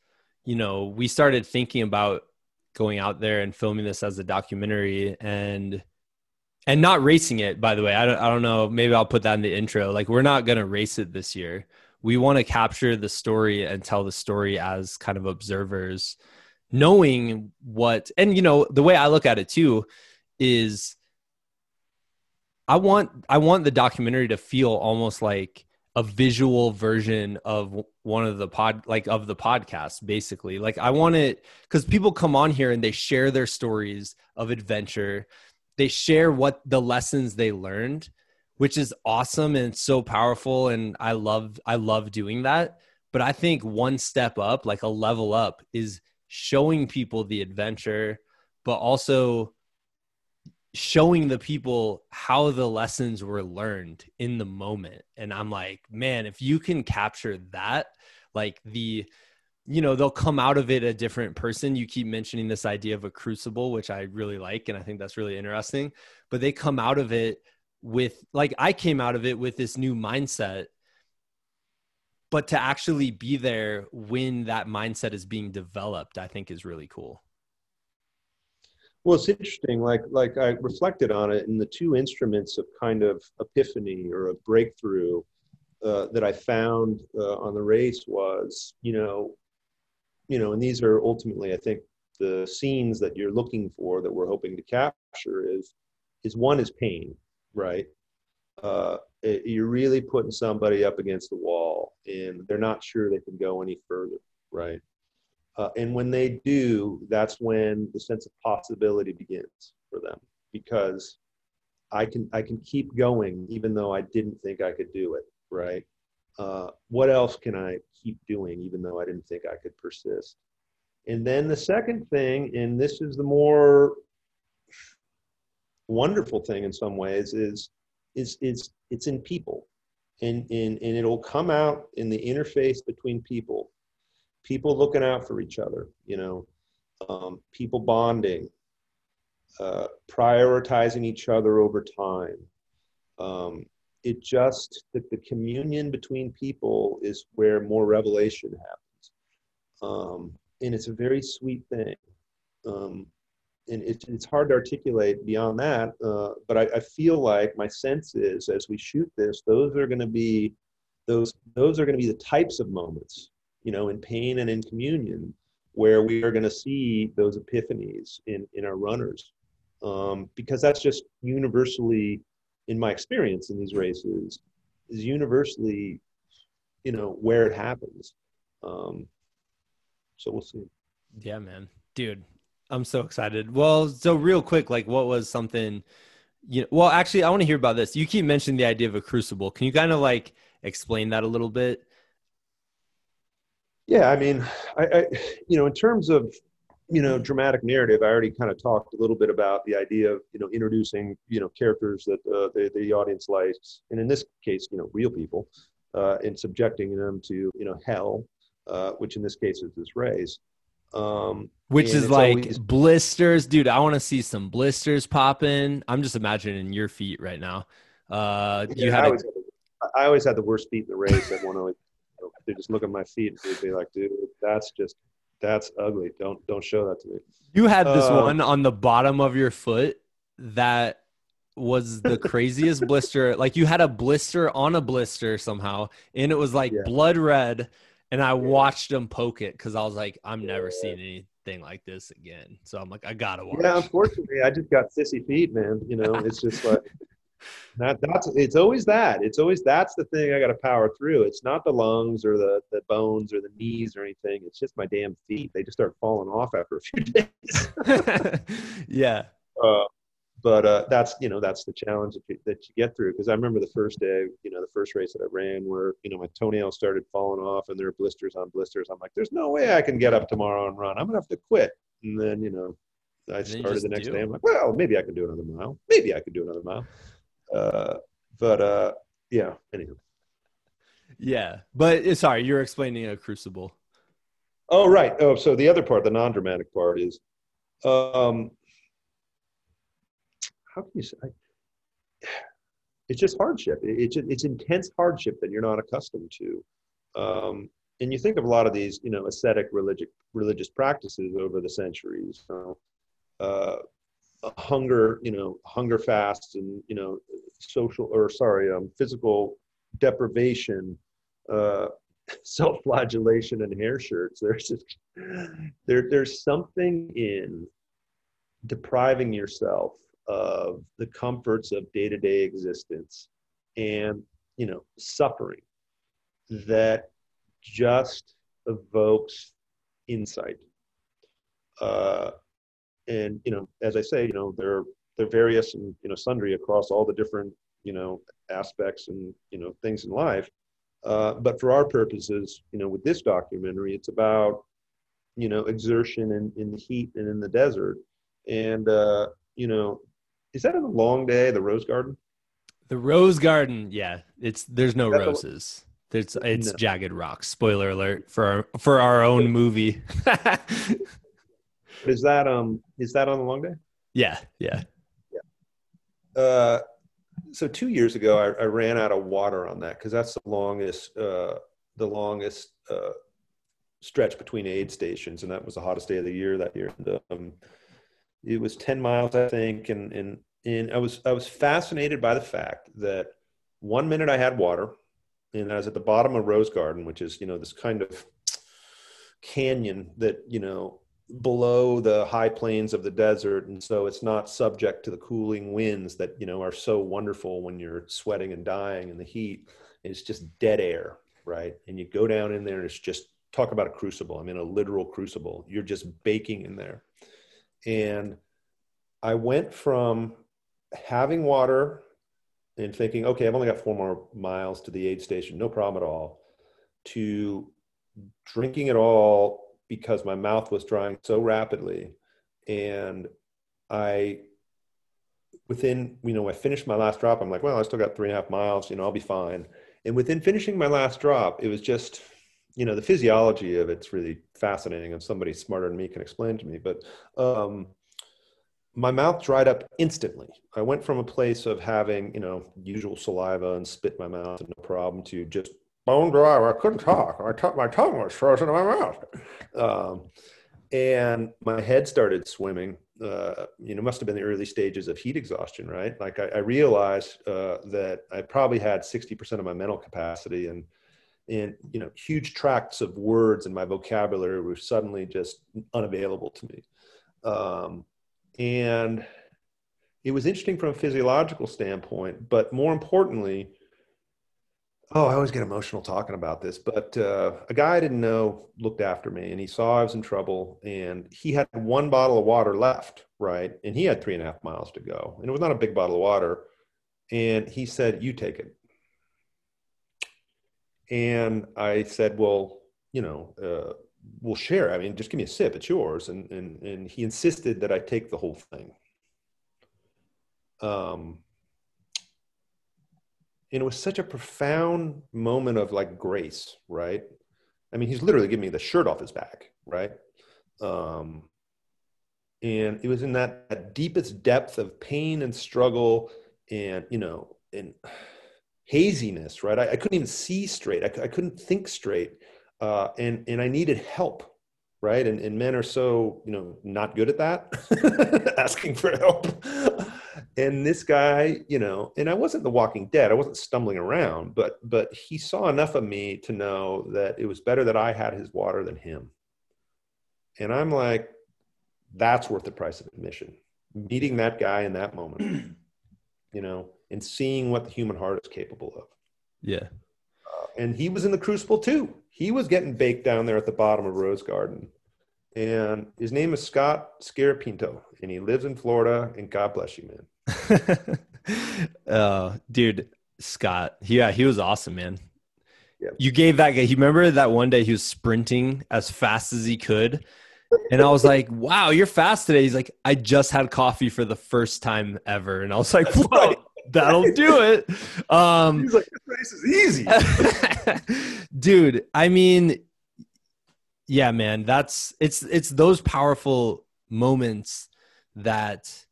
you know we started thinking about going out there and filming this as a documentary and and not racing it by the way. I don't, I don't know. Maybe i'll put that in the intro. Like we're not going to race it this year. We want to capture the story and tell the story as kind of observers knowing what and you know the way i look at it too is i want i want the documentary to feel almost like a visual version of one of the pod like of the podcast basically. Like i want it because people come on here and they share their stories of adventure they share what the lessons they learned which is awesome and so powerful and i love i love doing that. But i think one step up like a level up is showing people the adventure but also showing the people how the lessons were learned in the moment. And i'm like man if you can capture that like the you know they'll come out of it a different person. You keep mentioning this idea of a crucible which i really like and i think that's really interesting but they come out of it with like i came out of it with this new mindset but to actually be there when that mindset is being developed i think is really cool. Well it's interesting like like i reflected on it in the two instruments of kind of epiphany or a breakthrough uh, that I found uh, on the race was, you know, you know, and these are ultimately, I think, the scenes that you're looking for that we're hoping to capture is is one is pain, right? Uh, it, you're really putting somebody up against the wall, and they're not sure they can go any further, right? Uh, and when they do, that's when the sense of possibility begins for them, because I can I can keep going even though I didn't think I could do it, right? Uh, what else can I keep doing, even though I didn't think I could persist? And then the second thing, and this is the more wonderful thing in some ways, is is is it's in people, and and and it'll come out in the interface between people, people looking out for each other, you know, um, people bonding, uh, prioritizing each other over time. Um, it just that the communion between people is where more revelation happens. Um, and it's a very sweet thing. Um, and it, it's hard to articulate beyond that uh, but I, I, feel like my sense is as we shoot this those are going to be those those are going to be the types of moments you know in pain and in communion where we are going to see those epiphanies in in our runners. Um, because that's just universally in my experience in these races is universally you know where it happens. Um so we'll see. Yeah man. Dude i'm so excited. Well so real quick like what was something you know well actually i want to hear about this. You keep mentioning the idea of a crucible. Can you kind of like explain that a little bit? Yeah i mean I, I you know in terms of you know dramatic narrative i already kind of talked a little bit about the idea of you know introducing you know characters that uh, the, the audience likes and in this case you know real people uh, and subjecting them to you know hell uh, which in this case is this race. Um, which is like always... blisters dude i want to see some blisters popping i'm just imagining your feet right now. Uh yeah, you had, I, always a... had the, I always had the worst feet in the race everyone always they just look at my feet and they'd be like dude that's just that's ugly. Don't don't show that to me. You had this uh, one on the bottom of your foot that was the [LAUGHS] craziest blister. Like you had a blister on a blister somehow, and it was like yeah. blood red. And I yeah. watched him poke it because I was like, I'm never seeing anything like this again. So I'm like, I gotta watch. Yeah, unfortunately, I just got sissy feet, man. You know, it's just like [LAUGHS] that. That's it's always that. It's always that's the thing I got to power through. It's not the lungs or the the bones or the knees or anything. It's just my damn feet. They just start falling off after a few [LAUGHS] days. [LAUGHS] yeah. Uh, but uh, that's you know that's the challenge that you, that you get through because I remember the first day you know the first race that I ran where you know my toenails started falling off and there were blisters on blisters I'm like there's no way I can get up tomorrow and run I'm gonna have to quit and then you know I started the next do. day I'm like well maybe I can do another mile maybe I can do another mile uh, but uh, yeah anyway yeah but uh, sorry you're explaining a crucible oh right oh so the other part the non-dramatic part is um how can you say? It's just hardship. It's it's intense hardship that you're not accustomed to. Um, and you think of a lot of these, you know, ascetic religious religious practices over the centuries. So, uh, hunger, you know, hunger fasts, and you know, social or sorry, um, physical deprivation, uh, [LAUGHS] self-flagellation, and hair shirts. There's just there there's something in depriving yourself of the comforts of day-to-day existence and you know suffering that just evokes insight uh, and you know as i say you know they're they're various and you know sundry across all the different you know aspects and you know things in life uh, but for our purposes you know with this documentary it's about you know exertion in, in the heat and in the desert and uh, you know is that in the long day, the rose garden? The rose garden, yeah. It's there's no roses. There's it's no. jagged rocks. Spoiler alert for our for our own movie. [LAUGHS] is that um is that on the long day? Yeah, yeah. Uh so two years ago I, I ran out of water on that because that's the longest uh the longest uh stretch between aid stations and that was the hottest day of the year that year. And, um, it was 10 miles i think and and and i was i was fascinated by the fact that one minute i had water and i was at the bottom of rose garden which is you know this kind of canyon that you know below the high plains of the desert and so it's not subject to the cooling winds that you know are so wonderful when you're sweating and dying in the heat. It's just dead air right? And you go down in there and it's just talk about a crucible i mean a literal crucible. You're just baking in there. And I went from having water and thinking, okay, I've only got four more miles to the aid station, no problem at all, to drinking it all because my mouth was drying so rapidly. And I, within, you know, I finished my last drop. I'm like, well, I still got three and a half miles, you know, I'll be fine. And within finishing my last drop, it was just, you know the physiology of it's really fascinating and somebody smarter than me can explain to me but um, my mouth dried up instantly i went from a place of having you know usual saliva and spit in my mouth and no problem to just bone dry i couldn't talk. My, t- my tongue was frozen in my mouth. Um, and my head started swimming uh, you know must have been the early stages of heat exhaustion right? Like i, I realized uh, that i probably had 60% of my mental capacity and and you know huge tracts of words in my vocabulary were suddenly just unavailable to me. Um, and it was interesting from a physiological standpoint but more importantly oh i always get emotional talking about this but uh, a guy i didn't know looked after me and he saw i was in trouble and he had one bottle of water left right and he had three and a half miles to go and it was not a big bottle of water and he said you take it and I said, well, you know, uh, we'll share. I mean, just give me a sip. It's yours. And, and, and he insisted that I take the whole thing. Um, and it was such a profound moment of like grace, right? I mean, he's literally giving me the shirt off his back, right? Um, and it was in that, that deepest depth of pain and struggle and, you know, and haziness, right? I, I couldn't even see straight. I, I couldn't think straight. Uh, and, and I needed help, right? And, and men are so, you know, not good at that, [LAUGHS] asking for help. And this guy, you know, and I wasn't the walking dead. I wasn't stumbling around, but, but he saw enough of me to know that it was better that I had his water than him. And I'm like, that's worth the price of admission. Meeting that guy in that moment, [CLEARS THROAT] you know, and seeing what the human heart is capable of. Yeah. Uh, and he was in the crucible too. He was getting baked down there at the bottom of Rose Garden. And his name is Scott Scarapinto, and he lives in Florida. And God bless you, man. uh, [LAUGHS] dude, Scott. Yeah, he was awesome, man. Yeah. You gave that guy. He remember that one day he was sprinting as fast as he could, and I was like, "Wow, you're fast today." He's like, "I just had coffee for the first time ever," and I was like, "Whoa." That'll do it. [LAUGHS] Um, He's like, this race is easy, [LAUGHS] dude. I mean, yeah, man. That's it's it's those powerful moments that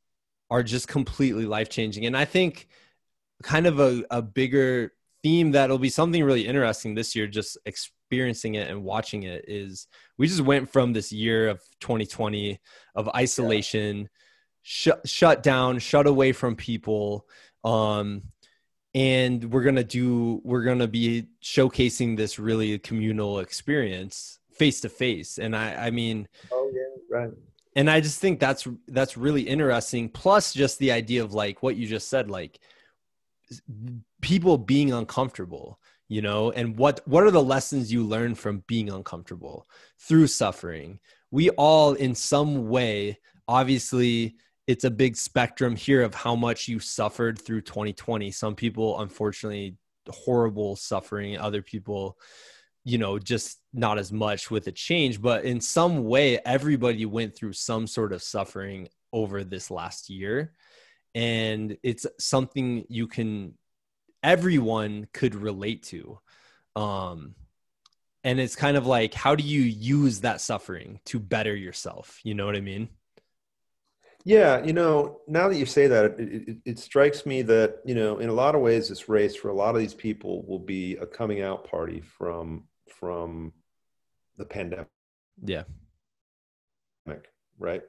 are just completely life changing, and I think kind of a, a bigger theme that'll be something really interesting this year. Just experiencing it and watching it is we just went from this year of 2020 of isolation. Yeah. Shut, shut down, shut away from people, um, and we're gonna do we're gonna be showcasing this really communal experience face to face. And i i mean oh yeah right. and i just think that's that's really interesting. Plus just the idea of like what you just said like people being uncomfortable you know and what what are the lessons you learn from being uncomfortable through suffering? We all in some way obviously it's a big spectrum here of how much you suffered through 2020 some people unfortunately horrible suffering. Other people you know just not as much with a change but in some way everybody went through some sort of suffering over this last year. And it's something you can everyone could relate to. Um and it's kind of like how do you use that suffering to better yourself? You know what i mean? Yeah, you know, now that you say that, it, it, it, strikes me that you know, in a lot of ways, this race for a lot of these people will be a coming out party from from the pandemic. Yeah. Right.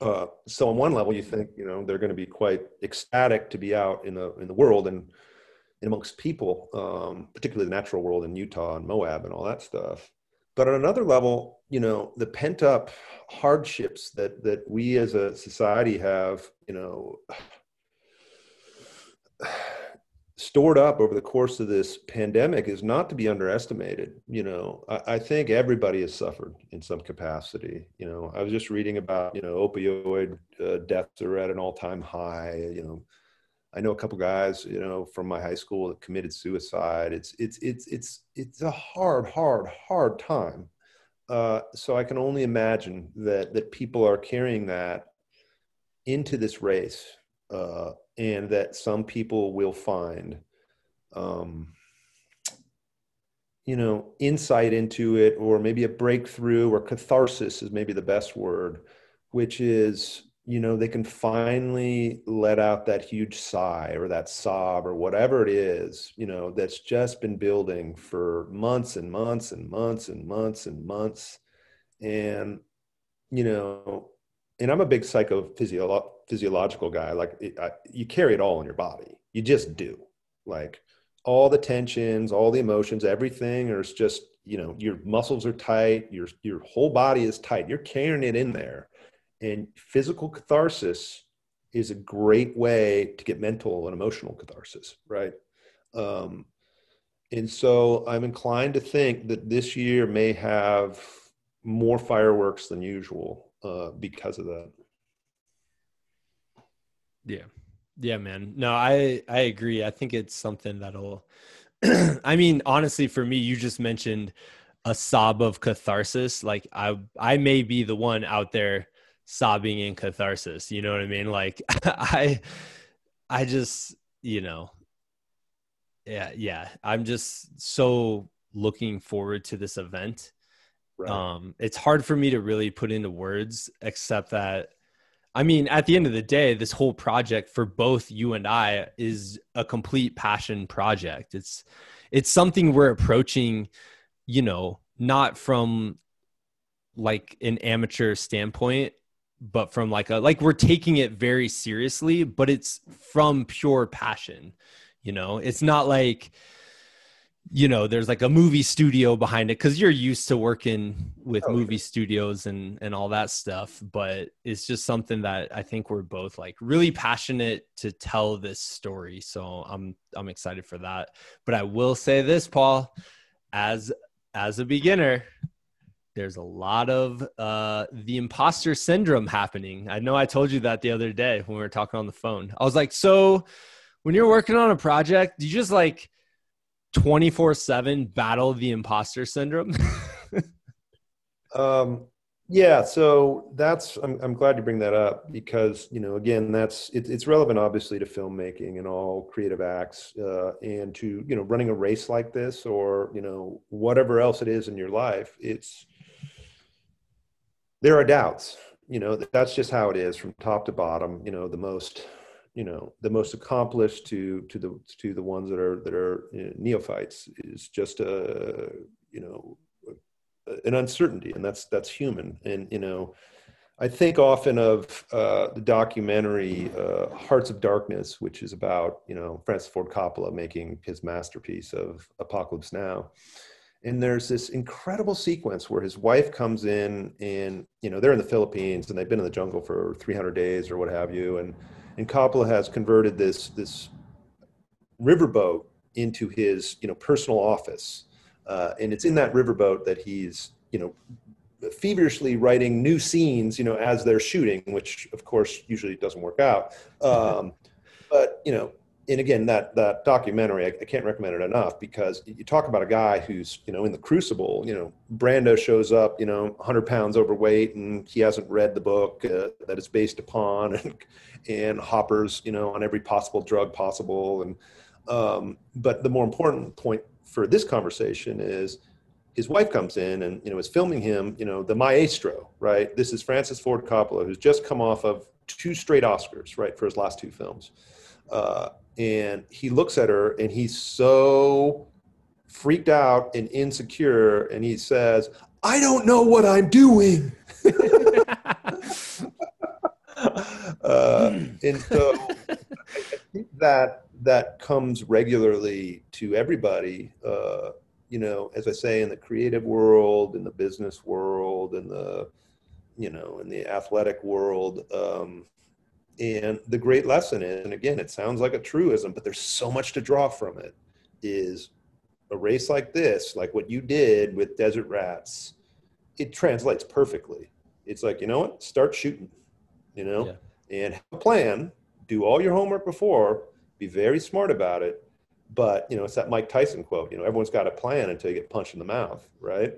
Uh, so on one level, you think you know they're going to be quite ecstatic to be out in the in the world and in amongst people, um, particularly the natural world in Utah and Moab and all that stuff. But on another level, you know, the pent up hardships that that we as a society have, you know, stored up over the course of this pandemic is not to be underestimated. You know, I, I, think everybody has suffered in some capacity. You know, I was just reading about you know opioid uh, deaths are at an all time high. You know, I know a couple guys, you know, from my high school that committed suicide. It's it's it's it's it's a hard, hard, hard time. Uh, so I can only imagine that that people are carrying that into this race, uh, and that some people will find, um, you know, insight into it, or maybe a breakthrough, or catharsis is maybe the best word, which is you know they can finally let out that huge sigh or that sob or whatever it is you know that's just been building for months and months and months and months and months. And you know and i'm a big psychophysiological guy like it, I, you carry it all in your body. You just do. Like all the tensions all the emotions everything or it's just you know your muscles are tight your your whole body is tight. You're carrying it in there. And physical catharsis is a great way to get mental and emotional catharsis, right? Um, and so I'm inclined to think that this year may have more fireworks than usual uh, because of that. Yeah. Yeah, man. No, I I agree. I think it's something that'll [CLEARS THROAT] I mean, honestly for me, you just mentioned a sob of catharsis. Like I I may be the one out there sobbing in catharsis you know what i mean like [LAUGHS] i i just you know yeah yeah i'm just so looking forward to this event right. um it's hard for me to really put into words except that i mean at the end of the day this whole project for both you and i is a complete passion project it's it's something we're approaching you know not from like an amateur standpoint but from like a like we're taking it very seriously but it's from pure passion you know it's not like you know there's like a movie studio behind it because you're used to working with oh, movie studios and and all that stuff but it's just something that i think we're both like really passionate to tell this story so i'm i'm excited for that. But i will say this paul as as a beginner there's a lot of uh the imposter syndrome happening. I know i told you that the other day when we were talking on the phone. I was like so when you're working on a project you just like 24 7 battle the imposter syndrome? [LAUGHS] um, yeah, so that's I'm, I'm glad you bring that up because you know again that's it, it's relevant obviously to filmmaking and all creative acts uh, and to you know running a race like this or you know whatever else it is in your life it's there are doubts you know that's just how it is from top to bottom you know the most you know the most accomplished to to the to the ones that are that are you know, neophytes is just a you know an uncertainty and that's that's human. And you know i think often of uh, the documentary uh, hearts of darkness which is about you know francis ford coppola making his masterpiece of apocalypse now. And there's this incredible sequence where his wife comes in and you know they're in the philippines and they've been in the jungle for 300 days or what have you. And and Coppola has converted this this riverboat into his you know personal office, uh, and it's in that riverboat that he's you know feverishly writing new scenes you know as they're shooting, which of course usually doesn't work out. Um, [LAUGHS] but you know and again, that that documentary, I, I, can't recommend it enough because you talk about a guy who's you know in the crucible. You know, Brando shows up, you know, 100 pounds overweight, and he hasn't read the book uh, that it's based upon, [LAUGHS] and and Hopper's you know on every possible drug possible, and um, but the more important point for this conversation is his wife comes in and you know is filming him. You know, the maestro, right? This is Francis Ford Coppola, who's just come off of two straight Oscars, right, for his last two films. Uh, and he looks at her and he's so freaked out and insecure and he says i don't know what i'm doing. [LAUGHS] Uh, and so i think that that comes regularly to everybody uh, you know as i say in the creative world in the business world in the you know in the athletic world um, and the great lesson is, and again, it sounds like a truism, but there's so much to draw from it, is a race like this, like what you did with Desert Rats, it translates perfectly. It's like, you know what? Start shooting, you know, yeah. and have a plan, do all your homework before, be very smart about it. But, you know, it's that Mike Tyson quote, you know, everyone's got a plan until you get punched in the mouth, right?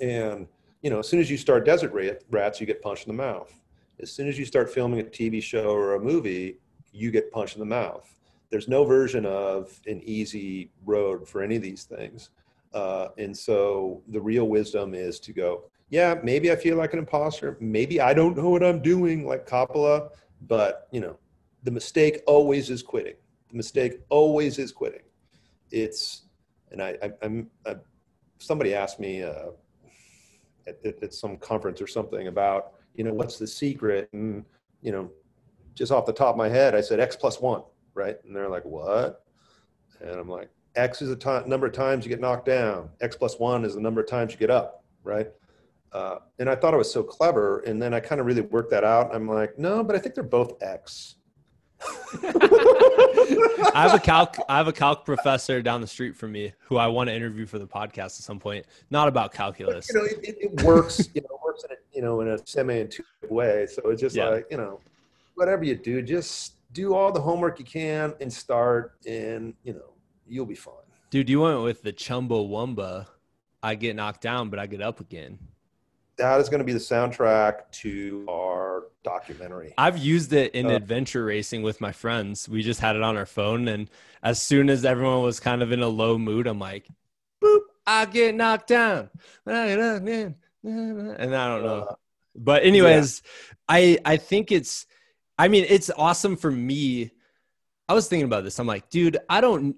And, you know, as soon as you start Desert Rats, you get punched in the mouth as soon as you start filming a TV show or a movie, you get punched in the mouth. There's no version of an easy road for any of these things. Uh, and so the real wisdom is to go, yeah, maybe I feel like an imposter. Maybe I don't know what I'm doing, like Coppola. But you know, the mistake always is quitting. The mistake always is quitting. It's, and I, I am somebody asked me uh, at, at some conference or something about you know, what's the secret? And, you know, just off the top of my head, I said X plus one, right? And they're like, what? And I'm like, X is the t- number of times you get knocked down. X plus one is the number of times you get up, right? Uh, and I thought it was so clever. And then I kind of really worked that out. I'm like, no, but I think they're both X. [LAUGHS] I have a calc. I have a calc professor down the street from me who I want to interview for the podcast at some point. Not about calculus. But, you know, it, it, works. You know, works in a, you know in a semi-intuitive way. So it's just yeah. like you know, whatever you do, just do all the homework you can and start, and you know you'll be fine. Dude, you went with the Chumbawamba. I get knocked down, but I get up again. That is going to be the soundtrack to our documentary. I've used it in uh, adventure racing with my friends. We just had it on our phone, and as soon as everyone was kind of in a low mood, I'm like, "Boop! I get knocked down." Eh, and I don't know. Uh, but anyways, yeah. I I think it's I mean, it's awesome for me. I was thinking about this. I'm like, dude, I don't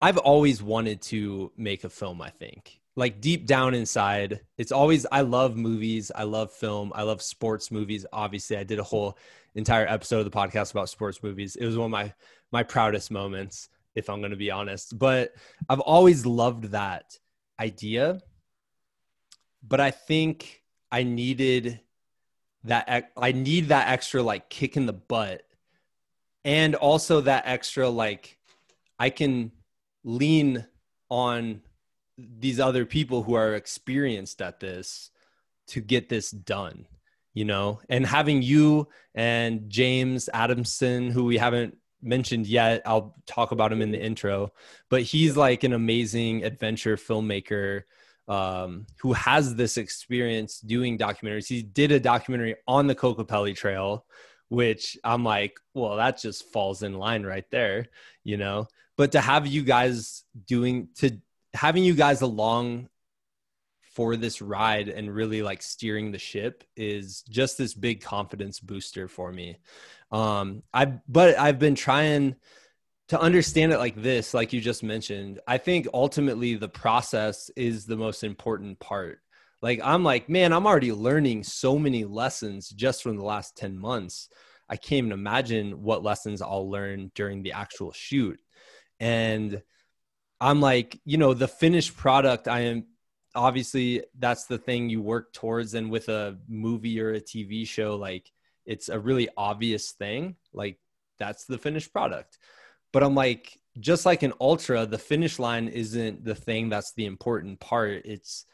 I've always wanted to make a film, I think. Like deep down inside, it's always I love movies, I love film, I love sports movies. Obviously, I did a whole entire episode of the podcast about sports movies. It was one of my my proudest moments. if I'm going to be honest. But I've always loved that idea. But I think I needed that I need that extra like kick in the butt and also that extra like I can lean on these other people who are experienced at this to get this done you know? And having you and james adamson who we haven't mentioned yet i'll talk about him in the intro but he's like an amazing adventure filmmaker um, who has this experience doing documentaries he did a documentary on the Kokopelli trail which i'm like well that just falls in line right there you know but to have you guys doing to having you guys along for this ride and really like steering the ship is just this big confidence booster for me. Um, I but I've been trying to understand it like this, like you just mentioned. I think ultimately the process is the most important part. Like I'm like, man, I'm already learning so many lessons just from the last 10 months. I can't even imagine what lessons I'll learn during the actual shoot. And I'm like, you know, the finished product, I am obviously that's the thing you work towards. And with a movie or a TV show, like it's a really obvious thing. Like that's the finished product. But I'm like, just like an ultra, the finish line isn't the thing that's the important part. It's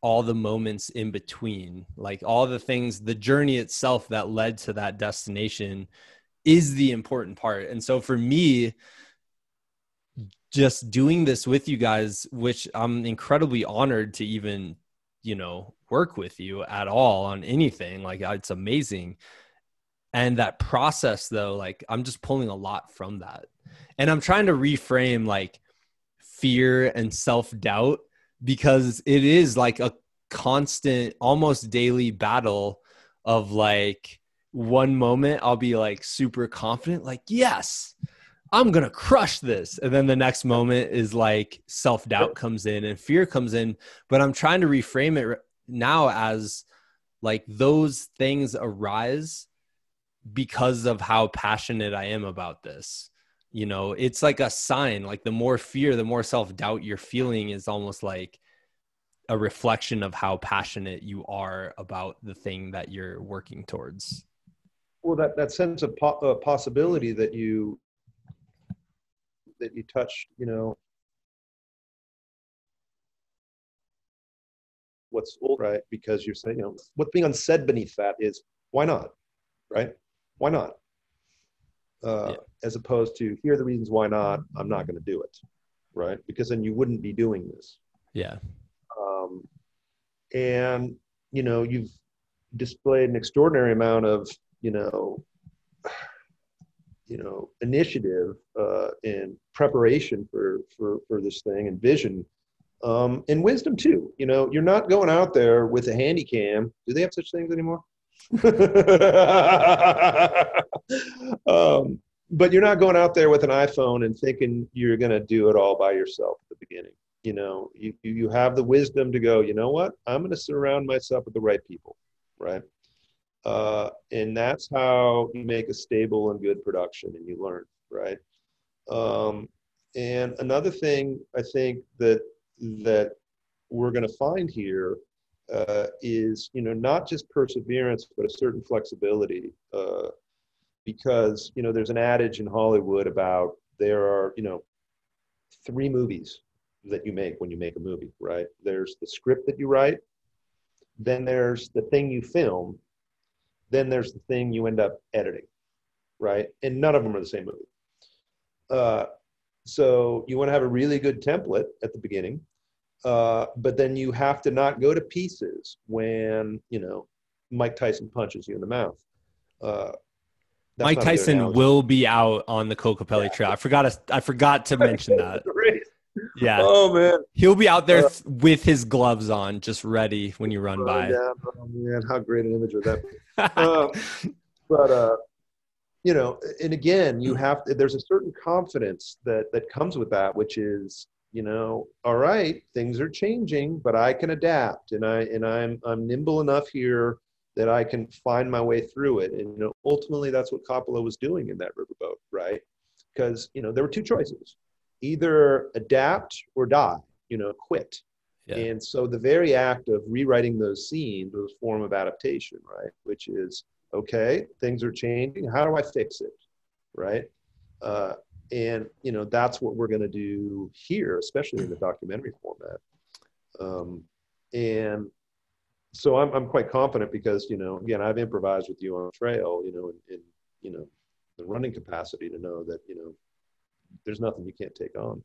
all the moments in between, like all the things, the journey itself that led to that destination is the important part. And so for me, just doing this with you guys, which I'm incredibly honored to even, you know, work with you at all on anything. Like uh, it's amazing. And that process though, like I'm just pulling a lot from that. And I'm trying to reframe like fear and self-doubt because it is like a constant almost daily battle of like one moment I'll be like super confident like yes I'm going to crush this. And then the next moment is like self doubt comes in and fear comes in. But I'm trying to reframe it now as like those things arise because of how passionate I am about this. You know, it's like a sign, like the more fear, the more self doubt you're feeling is almost like a reflection of how passionate you are about the thing that you're working towards. Well, that, that sense of po- uh, possibility that you that you touched, you know, what's right because you're saying, you know, what's being unsaid beneath that is why not, right? Why not? Uh, yeah. As opposed to here are the reasons why not. I'm not going to do it, right? Because then you wouldn't be doing this. Yeah. Um, and you know you've displayed an extraordinary amount of you know you know initiative uh, and preparation for for for this thing and vision um, and wisdom too you know you're not going out there with a handy cam do they have such things anymore [LAUGHS] [LAUGHS] um, but you're not going out there with an iphone and thinking you're going to do it all by yourself at the beginning you know you, you have the wisdom to go you know what i'm going to surround myself with the right people right uh, and that's how you make a stable and good production and you learn, right? Um, and another thing I think that that we're going to find here uh, is, you know, not just perseverance, but a certain flexibility. Uh, because, you know, there's an adage in Hollywood about there are, you know, three movies that you make when you make a movie, right? There's the script that you write, then there's the thing you film, then there's the thing you end up editing, right? And none of them are the same movie. Uh, so you want to have a really good template at the beginning, uh, but then you have to not go to pieces when you know Mike Tyson punches you in the mouth. Uh, Mike Tyson will be out on the Kokopelli yeah. Trail. I forgot. To, I forgot to mention that. Yeah. Oh man. He'll be out there uh, with his gloves on, just ready when you run by. Yeah. Oh man, how great an image would that be? [LAUGHS] uh, but uh, you know, and again, you have to, there's a certain confidence that that comes with that, which is you know, all right, things are changing, but I can adapt, and I and I'm I'm nimble enough here that I can find my way through it. And you know, ultimately, that's what Coppola was doing in that riverboat, right? Because you know, there were two choices either adapt or die, you know, quit. Yeah. And so the very act of rewriting those scenes was a form of adaptation, right? Which is, okay, things are changing. How do I fix it? Right. Uh, and, you know, that's what we're going to do here, especially in the documentary format. Um, and so I'm, I'm quite confident because, you know, again, I've improvised with you on trail, you know, in, in you know, the running capacity to know that, you know, there's nothing you can't take on.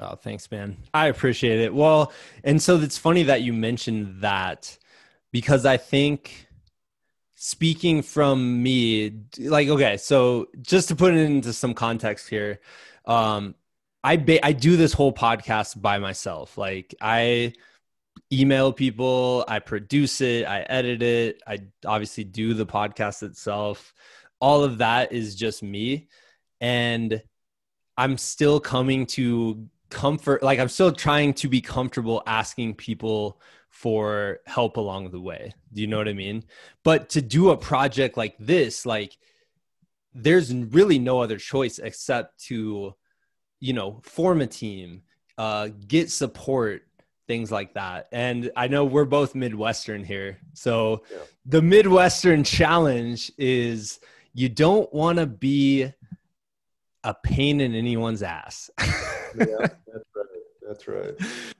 Oh, thanks, man. I appreciate it. Well, and so it's funny that you mentioned that because I think speaking from me, like, okay, so just to put it into some context here, um, I ba- I do this whole podcast by myself. Like, I email people, I produce it, I edit it, I obviously do the podcast itself. All of that is just me, and I'm still coming to comfort like i'm still trying to be comfortable asking people for help along the way. Do you know what i mean? But to do a project like this like there's really no other choice except to you know form a team uh get support things like that and i know we're both midwestern here so yeah. the midwestern challenge is you don't want to be a pain in anyone's ass [LAUGHS] yeah, that's right. That's right.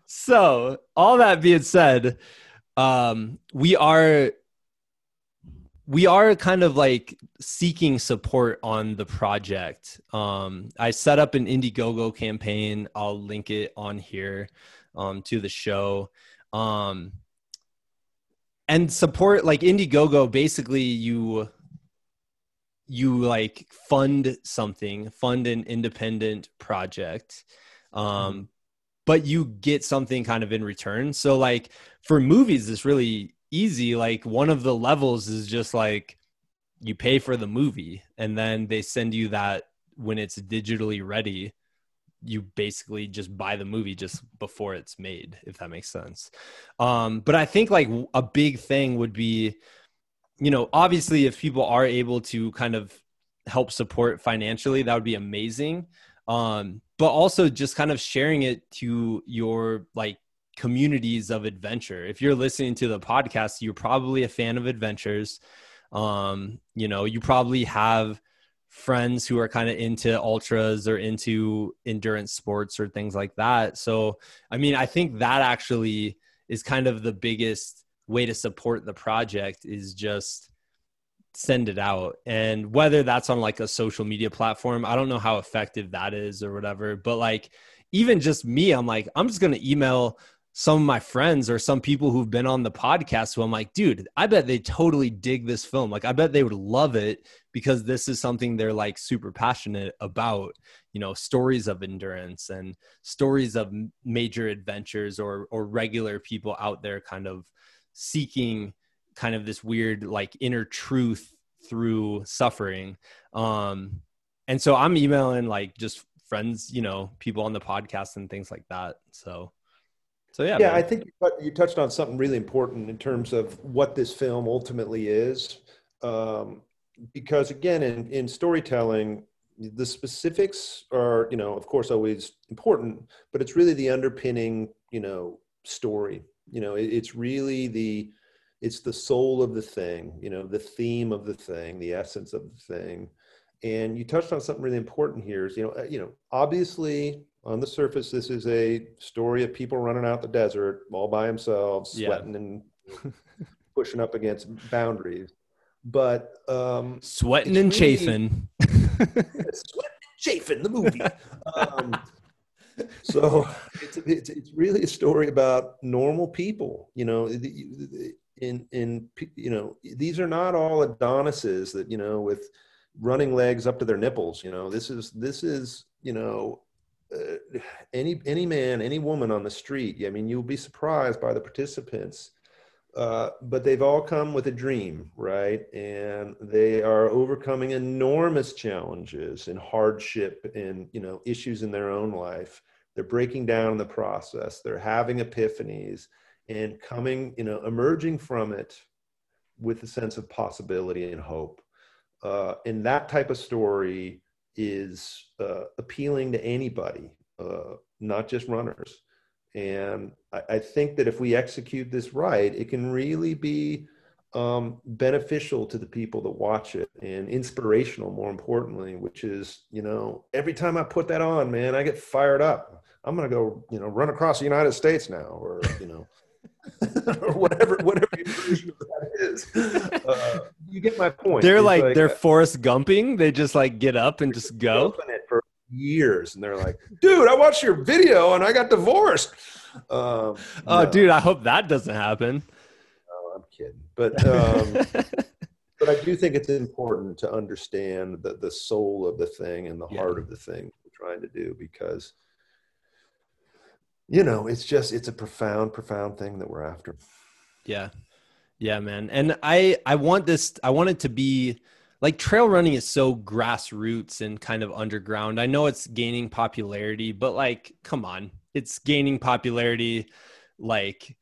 So, all that being said, um, we are we are kind of like seeking support on the project. Um, I set up an Indiegogo campaign. I'll link it on here um, to the show. Um, and support like Indiegogo, basically, you you like fund something, fund an independent project, um, mm-hmm. but you get something kind of in return. So like for movies, it's really easy. Like one of the levels is just like you pay for the movie, and then they send you that when it's digitally ready. You basically just buy the movie just before it's made, if that makes sense. Um, but I think like a big thing would be, you know, obviously if people are able to kind of help support financially, that would be amazing um, but also just kind of sharing it to your like communities of adventure. If you're listening to the podcast, you're probably a fan of adventures. Um, you know, you probably have friends who are kind of into ultras or into endurance sports or things like that. So, I mean, I think that actually is kind of the biggest way to support the project is just send it out and whether that's on like a social media platform i don't know how effective that is or whatever but like even just me i'm like i'm just going to email some of my friends or some people who've been on the podcast who i'm like dude i bet they totally dig this film. Like i bet they would love it because this is something they're like super passionate about you know stories of endurance and stories of major adventures or or regular people out there kind of seeking kind of this weird like inner truth through suffering. Um and so i'm emailing like just friends you know people on the podcast and things like that. So so yeah yeah man. i think you touched on something really important in terms of what this film ultimately is. Um because again in in storytelling the specifics are you know of course always important but it's really the underpinning you know story. You know it, it's really the it's the soul of the thing you know the theme of the thing the essence of the thing. And you touched on something really important here is you know uh, you know obviously on the surface this is a story of people running out the desert all by themselves sweating yeah. and [LAUGHS] pushing up against boundaries. But um sweating and really, chafing. Sweating and chafing the movie. Um, [LAUGHS] so it's, it's, it's really a story about normal people you know in in you know these are not all adonises that you know with running legs up to their nipples you know this is this is you know uh, any any man any woman on the street i mean you'll be surprised by the participants. Uh, but they've all come with a dream right? And they are overcoming enormous challenges and hardship and you know issues in their own life. They're breaking down in the process. They're having epiphanies and coming, you know, emerging from it with a sense of possibility and hope. Uh, and that type of story is uh, appealing to anybody. uh, not just runners. And I, I, think that if we execute this right, it can really be um, beneficial to the people that watch it and inspirational, more importantly, which is, you know, every time I put that on, man, I get fired up. I'm going to go, you know, run across the United States now, or, you know, [LAUGHS] or whatever, whatever your version of that is. Uh, you get my point. They're like, like, they're uh, Forrest Gumping. They just like get up and just go. It for years, and they're like, "Dude, I watched your video and I got divorced." Um, oh, no. dude, I hope that doesn't happen. No, I'm kidding, but um, [LAUGHS] but I do think it's important to understand the the soul of the thing and the yeah. heart of the thing we're trying to do because you know it's just it's a profound profound thing that we're after yeah yeah man and i i want this i want it to be like trail running is so grassroots and kind of underground i know it's gaining popularity but like come on it's gaining popularity like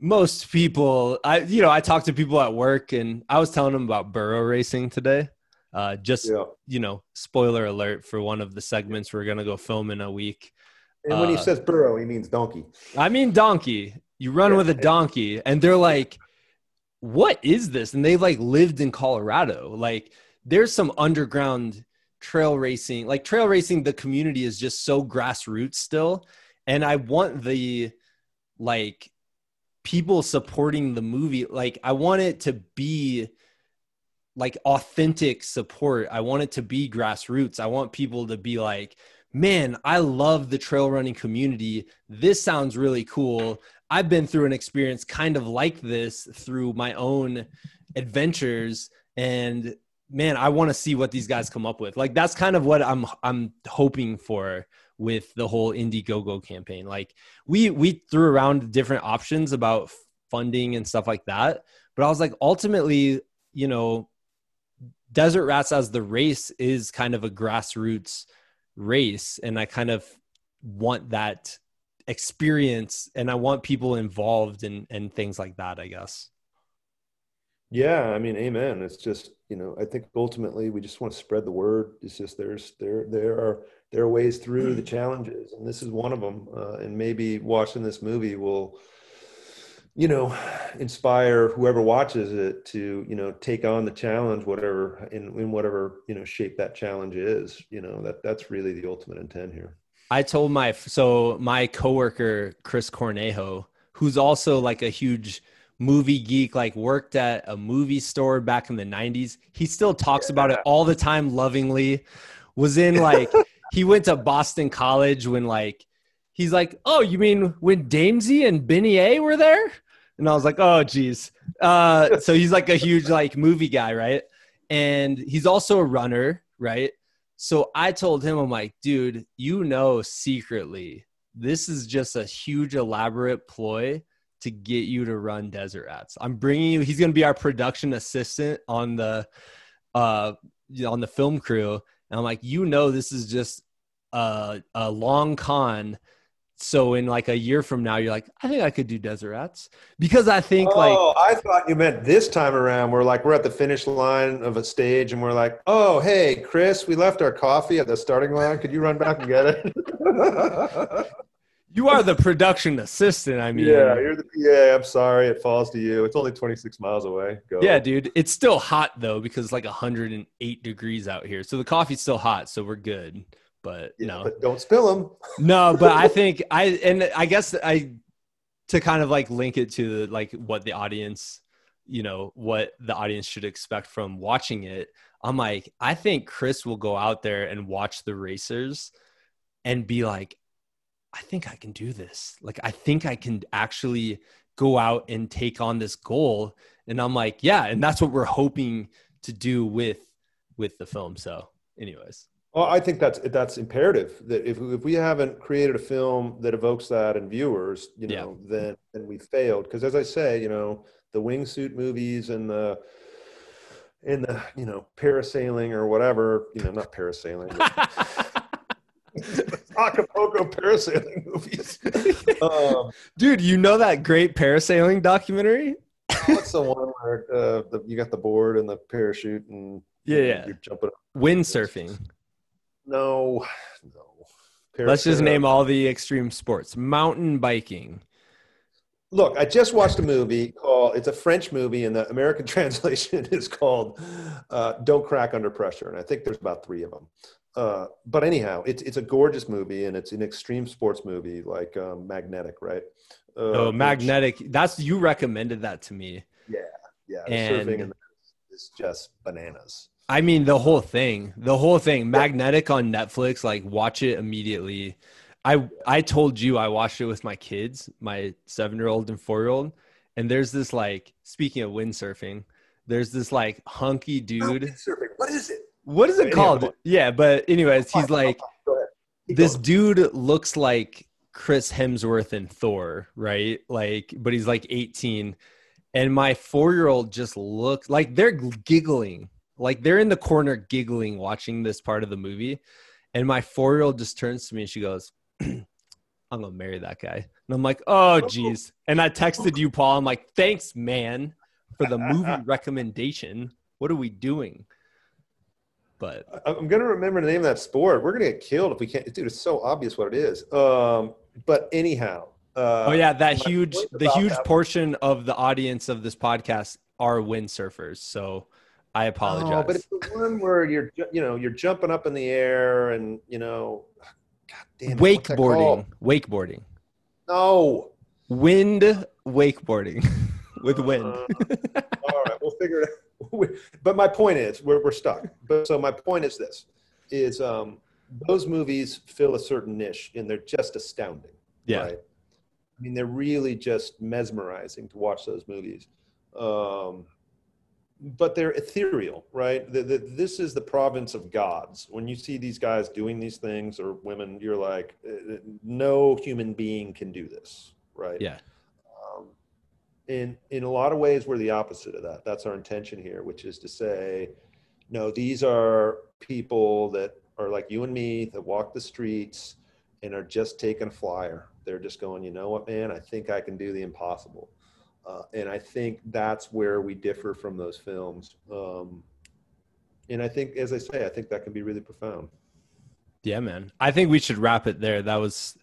most people i you know i talk to people at work and i was telling them about burro racing today uh just yeah. you know spoiler alert for one of the segments we're gonna go film in a week and when uh, he says burro, he means donkey. I mean donkey. You run yeah. with a donkey, and they're like, "What is this?" And they like lived in Colorado. Like, there's some underground trail racing. Like trail racing, the community is just so grassroots still, and I want the like people supporting the movie. Like, I want it to be like authentic support. I want it to be grassroots. I want people to be like, man, I love the trail running community. This sounds really cool. I've been through an experience kind of like this through my own adventures and man, I want to see what these guys come up with. Like that's kind of what I'm I'm hoping for with the whole Indiegogo campaign. Like we we threw around different options about funding and stuff like that, but I was like ultimately, you know, Desert Rats as the race is kind of a grassroots race and i kind of want that experience and i want people involved in and things like that i guess. Yeah i mean amen. It's just you know i think ultimately we just want to spread the word. It's just there's there there are there are ways through the [CLEARS THROAT] challenges and this is one of them uh, and maybe watching this movie will you know inspire whoever watches it to you know take on the challenge whatever in, in whatever you know shape that challenge is you know that that's really the ultimate intent here i told my so my coworker chris cornejo who's also like a huge movie geek like worked at a movie store back in the 90s he still talks yeah. about it all the time lovingly was in like [LAUGHS] he went to boston college when like he's like, "Oh, you mean when Damesy and Benny A were there?" And I was like, "Oh, geez." Uh, so he's like a huge like movie guy, right? And he's also a runner, right? So I told him, I'm like, dude, you know, secretly, this is just a huge elaborate ploy to get you to run Desert Rats. I'm bringing you. He's going to be our production assistant on the uh on the film crew. And I'm like, you know, this is just a, a long con so in like a year from now, you're like, I think I could do desert rats because I think oh, like. Oh, I thought you meant this time around. We're like, we're at the finish line of a stage, and we're like, oh, hey, Chris, we left our coffee at the starting line. Could you run back and get it? [LAUGHS] you are the production assistant. I mean, yeah, you're the PA. I'm sorry, it falls to you. It's only 26 miles away. Go. Yeah, dude, it's still hot though because it's like 108 degrees out here, so the coffee's still hot, so we're good but yeah, no, but don't spill them. [LAUGHS] no, but I think I and I guess I to kind of like link it to the, like what the audience, you know, what the audience should expect from watching it. I'm like, I think Chris will go out there and watch the racers and be like, I think I can do this. Like, I think I can actually go out and take on this goal. And I'm like, yeah, and that's what we're hoping to do with with the film. So, anyways. Well, I think that's that's imperative. That if if we haven't created a film that evokes that in viewers, you know, yeah. then then we failed. Because as I say, you know, the wingsuit movies and the in the you know parasailing or whatever, you know, not parasailing. [LAUGHS] Acapulco parasailing movies. Um, Dude, you know that great parasailing documentary? what's the one where uh, the, you got the board and the parachute and yeah, yeah. you're jumping? Windsurfing. No, no. Let's just name all the extreme sports. Mountain biking. Look, I just watched a movie called. It's a French movie, and the American [LAUGHS] translation is called uh, "Don't Crack Under Pressure," and I think there's about three of them. Uh, but anyhow, it's it's a gorgeous movie, and it's an extreme sports movie like um, Magnetic, right? Uh, oh, Magnetic. Which, that's you recommended that to me. Yeah, yeah. And surfing is just bananas. I mean, the whole thing, the whole thing, Magnetic on Netflix, like watch it immediately. I I told you I watched it with my kids, my seven year old and four year old, and there's this like speaking of windsurfing, there's this like hunky dude. Windsurfing. What is it? What is it called? Yeah, but anyways, he's like this dude looks like Chris Hemsworth and Thor, right? Like, but he's like 18. And my four year old just looks like they're giggling like they're in the corner giggling watching this part of the movie. And my four year old just turns to me and she goes, [CLEARS THROAT] I'm gonna marry that guy. And I'm like, oh [LAUGHS] geez. And I texted you, Paul. I'm like, thanks, man, for the movie [LAUGHS] recommendation. What are we doing? But I'm gonna remember the name of that sport. We're gonna get killed if we can't. Dude, it's so obvious what it is. Um, but anyhow. Uh, oh yeah, that huge, the huge portion of the audience of this podcast are windsurfers. So I apologize. Oh, but it's the one where you're, you know, you're jumping up in the air and, you know, God damn it, wakeboarding. Wakeboarding. No. Wind wakeboarding [LAUGHS] with wind. Uh, all right, we'll figure it out. But my point is, we're, we're stuck. But so my point is this: is um, those movies fill a certain niche, and they're just astounding. Yeah. Right? I mean, they're really just mesmerizing to watch those movies. Um, but they're ethereal, right? The, the, this is the province of gods. When you see these guys doing these things or women, you're like, uh, no human being can do this, right? Yeah. Um, in in a lot of ways, we're the opposite of that. That's our intention here, which is to say, no, these are people that are like you and me that walk the streets and are just taking a flyer. They're just going, you know what, man? I think I can do the impossible uh, and I think that's where we differ from those films. Um, and I think, as I say, I think that can be really profound. Yeah, man. I think we should wrap it there. That was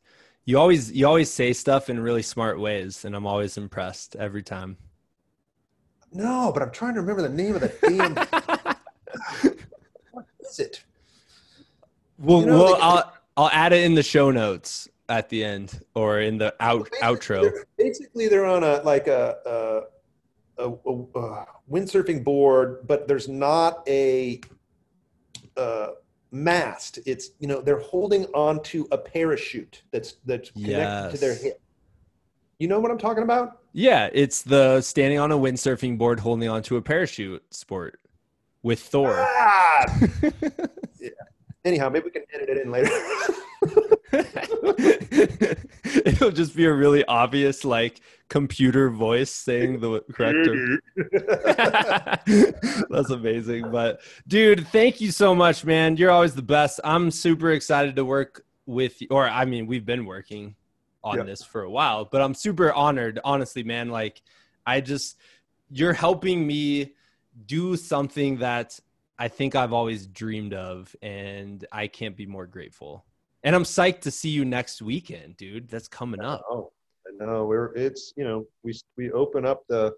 you always you always say stuff in really smart ways, and I'm always impressed every time. No, but I'm trying to remember the name of the [LAUGHS] damn. what is it? Well, you know, well, I'll I'll add it in the show notes at the end or in the out well, outro. They're, basically, they're on a like a, a, a, a, windsurfing board, but there's not a, a mast. It's you know they're holding onto a parachute that's that's connected yes. to their hip. You know what I'm talking about? Yeah, it's the standing on a windsurfing board holding onto a parachute sport with Thor. Ah! [LAUGHS] yeah. Anyhow, maybe we can edit it in later. [LAUGHS] [LAUGHS] It'll just be a really obvious like computer voice saying the correct [LAUGHS] That's amazing. But dude, thank you so much, man. You're always the best. I'm super excited to work with you. Or I mean, we've been working on yep. this for a while, but I'm super honored, honestly, man. Like I just you're helping me do something that I think I've always dreamed of, and I can't be more grateful. And I'm psyched to see you next weekend, dude. That's coming up. Oh, I know. We're it's you know we we open up the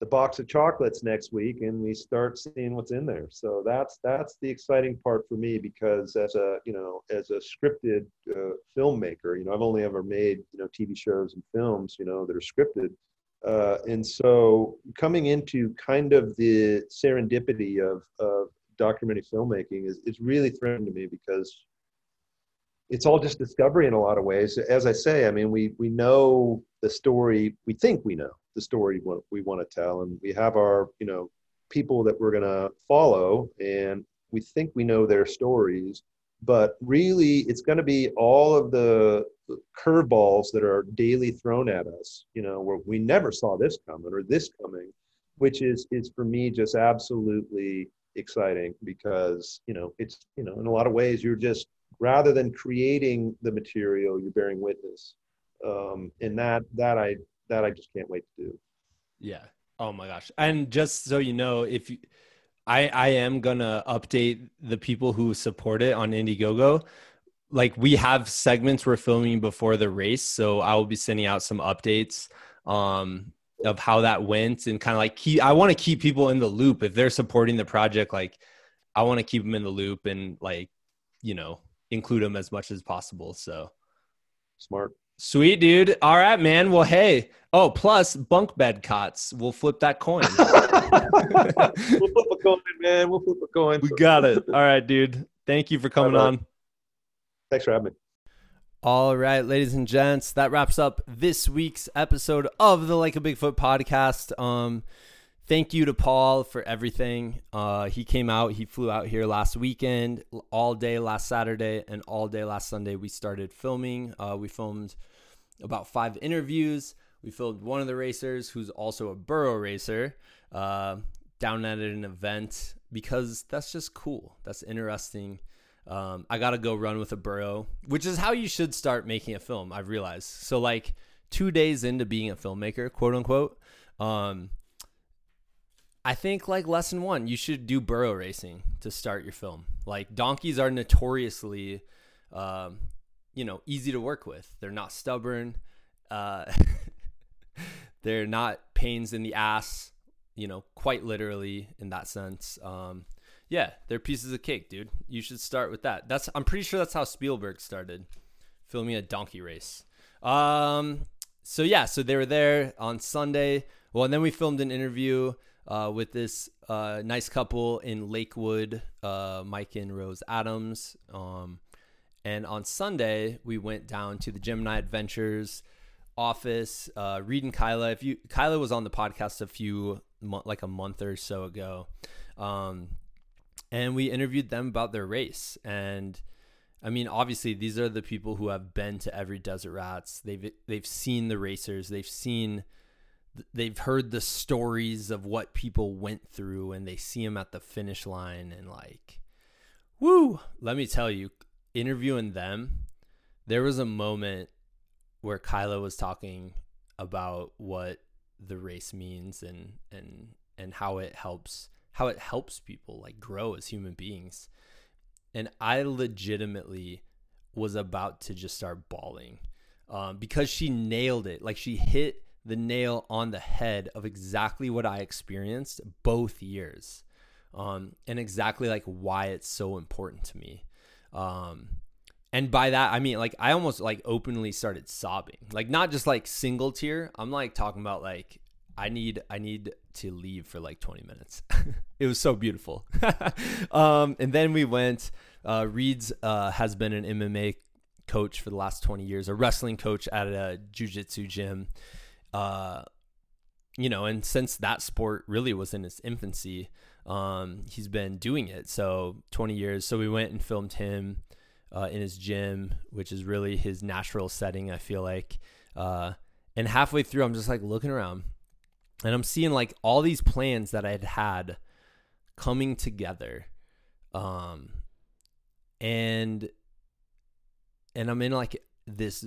the box of chocolates next week and we start seeing what's in there. So that's that's the exciting part for me because as a you know as a scripted uh, filmmaker, you know I've only ever made you know TV shows and films you know that are scripted. Uh, and so coming into kind of the serendipity of, of documentary filmmaking is, is really thrilling to me because it's all just discovery in a lot of ways. As I say, I mean, we, we know the story, we think we know the story we want to tell, and we have our, you know, people that we're going to follow, and we think we know their stories but really it's going to be all of the curveballs that are daily thrown at us you know where we never saw this coming or this coming which is is for me just absolutely exciting because you know it's you know in a lot of ways you're just rather than creating the material you're bearing witness um and that that i that i just can't wait to do yeah oh my gosh and just so you know if you I I am gonna update the people who support it on Indiegogo. like we have segments we're filming before the race, so I will be sending out some updates um, of how that went and kind of like keep. I want to keep people in the loop if they're supporting the project. Like, I want to keep them in the loop and like, you know, include them as much as possible. So smart. Sweet dude. All right, man. Well, hey. Oh, plus bunk bed cots. We'll flip that coin. [LAUGHS] we'll flip a coin, man. We'll flip a coin. We got it. All right, dude. Thank you for coming on. Thanks for having me. All right, ladies and gents, that wraps up this week's episode of the Like a Bigfoot podcast. Um, thank you to Paul for everything. Uh, he came out, he flew out here last weekend, all day last Saturday, and all day last Sunday. We started filming. Uh, we filmed about five interviews. We filmed one of the racers who's also a burro racer uh, down at an event because that's just cool. That's interesting. Um, I got to go run with a burro, which is how you should start making a film, I've realized. So, like, two days into being a filmmaker, quote unquote, um, I think like lesson one, you should do burro racing to start your film. Like donkeys are notoriously, um, you know, easy to work with. They're not stubborn. Uh, [LAUGHS] they're not pains in the ass. You know, quite literally in that sense. Um, yeah, they're pieces of cake, dude. You should start with that. That's I'm pretty sure that's how Spielberg started filming a donkey race. Um, so yeah, so they were there on Sunday. Well, and then we filmed an interview uh, with this uh, nice couple in Lakewood, uh, Mike and Rose Adams. Um, and on Sunday, we went down to the Gemini Adventures office. Uh, Reed and Kyla, if you Kyla was on the podcast a few like a month or so ago, um, and we interviewed them about their race. And I mean, obviously, these are the people who have been to every Desert Rats. They've they've seen the racers. They've seen they've heard the stories of what people went through and they see them at the finish line and like woo let me tell you interviewing them there was a moment where Kyla was talking about what the race means and and and how it helps how it helps people like grow as human beings. And I legitimately was about to just start bawling um, because she nailed it. Like she hit the nail on the head of exactly what I experienced both years. Um, and exactly like why it's so important to me. Um, and by that, I mean like I almost like openly started sobbing, like not just like single tear. I'm like talking about like I need I need to leave for like 20 minutes. [LAUGHS] it was so beautiful. [LAUGHS] um, and then we went. Uh, Reed's uh, has been an MMA coach for the last 20 years, a wrestling coach at a jiu-jitsu gym uh, you know, and since that sport really was in its infancy, um, he's been doing it. So 20 years. So we went and filmed him uh, in his gym, which is really his natural setting, I feel like. Uh, and halfway through, I'm just like looking around and I'm seeing like all these plans that I had had coming together. Um, and, and I'm in like this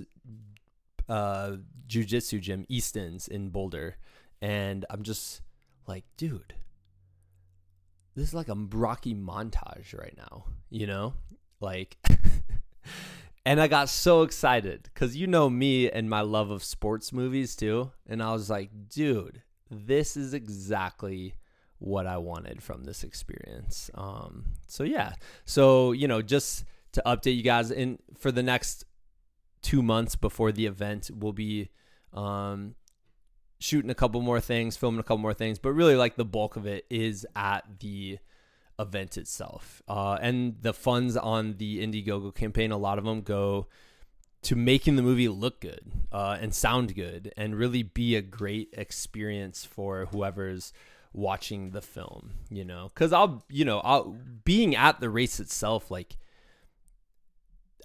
uh, jujitsu gym, Easton's in Boulder, and I'm just like, dude, this is like a Rocky montage right now, you know, like. [LAUGHS] and I got so excited because you know me and my love of sports movies too, and I was like, dude, this is exactly what I wanted from this experience. Um, so yeah, so you know, just to update you guys, in for the next two months before the event, we'll be um, shooting a couple more things, filming a couple more things, but really like the bulk of it is at the event itself. Uh, and the funds on the Indiegogo campaign, a lot of them go to making the movie look good uh, and sound good and really be a great experience for whoever's watching the film, you know, cause I'll, you know, I'll being at the race itself, like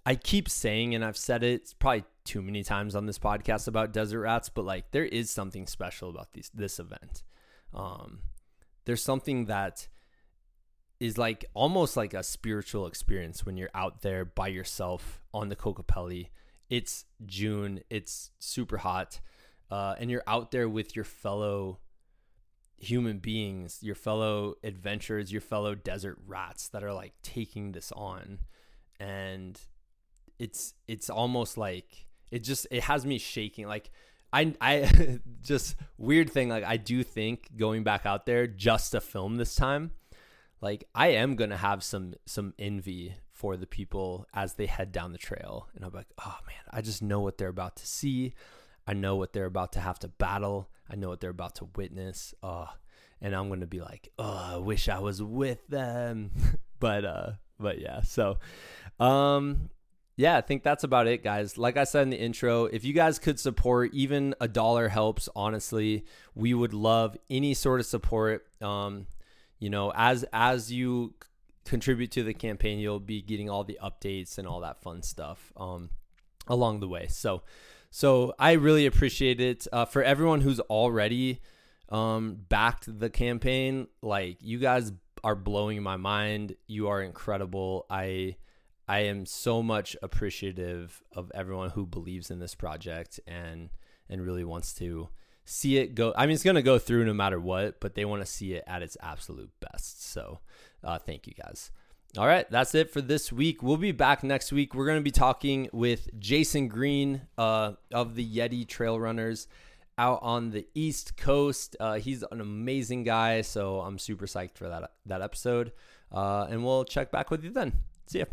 I keep saying, and I've said it probably too many times on this podcast about desert rats, but like there is something special about these this event. Um, there's something that is like almost like a spiritual experience when you're out there by yourself on the Kokopelli. It's June, it's super hot, uh, and you're out there with your fellow human beings, your fellow adventurers, your fellow desert rats that are like taking this on. And it's it's almost like it just it has me shaking like I I [LAUGHS] just weird thing like I do think going back out there just to film this time like I am to have some some envy for the people as they head down the trail. And I'm like oh man I just know what they're about to see. I know what they're about to have to battle. I know what they're about to witness. Uh and I'm to be like oh I wish I was with them. [LAUGHS] But uh but yeah so um yeah, I think that's about it, guys. Like I said in the intro, if you guys could support, even a dollar helps. Honestly, we would love any sort of support. Um, you know, as as you contribute to the campaign, you'll be getting all the updates and all that fun stuff um, along the way. So, so I really appreciate it uh, for everyone who's already um, backed the campaign. Like you guys are blowing my mind. You are incredible. I I am so much appreciative of everyone who believes in this project and and really wants to see it go. I mean, it's going to go through no matter what, but they want to see it at its absolute best. So, uh, thank you guys. All right, that's it for this week. We'll be back next week. We're going to be talking with Jason Green uh, of the Yeti Trail Runners out on the East Coast. Uh, he's an amazing guy, so I'm super psyched for that that episode. Uh, and we'll check back with you then. See ya.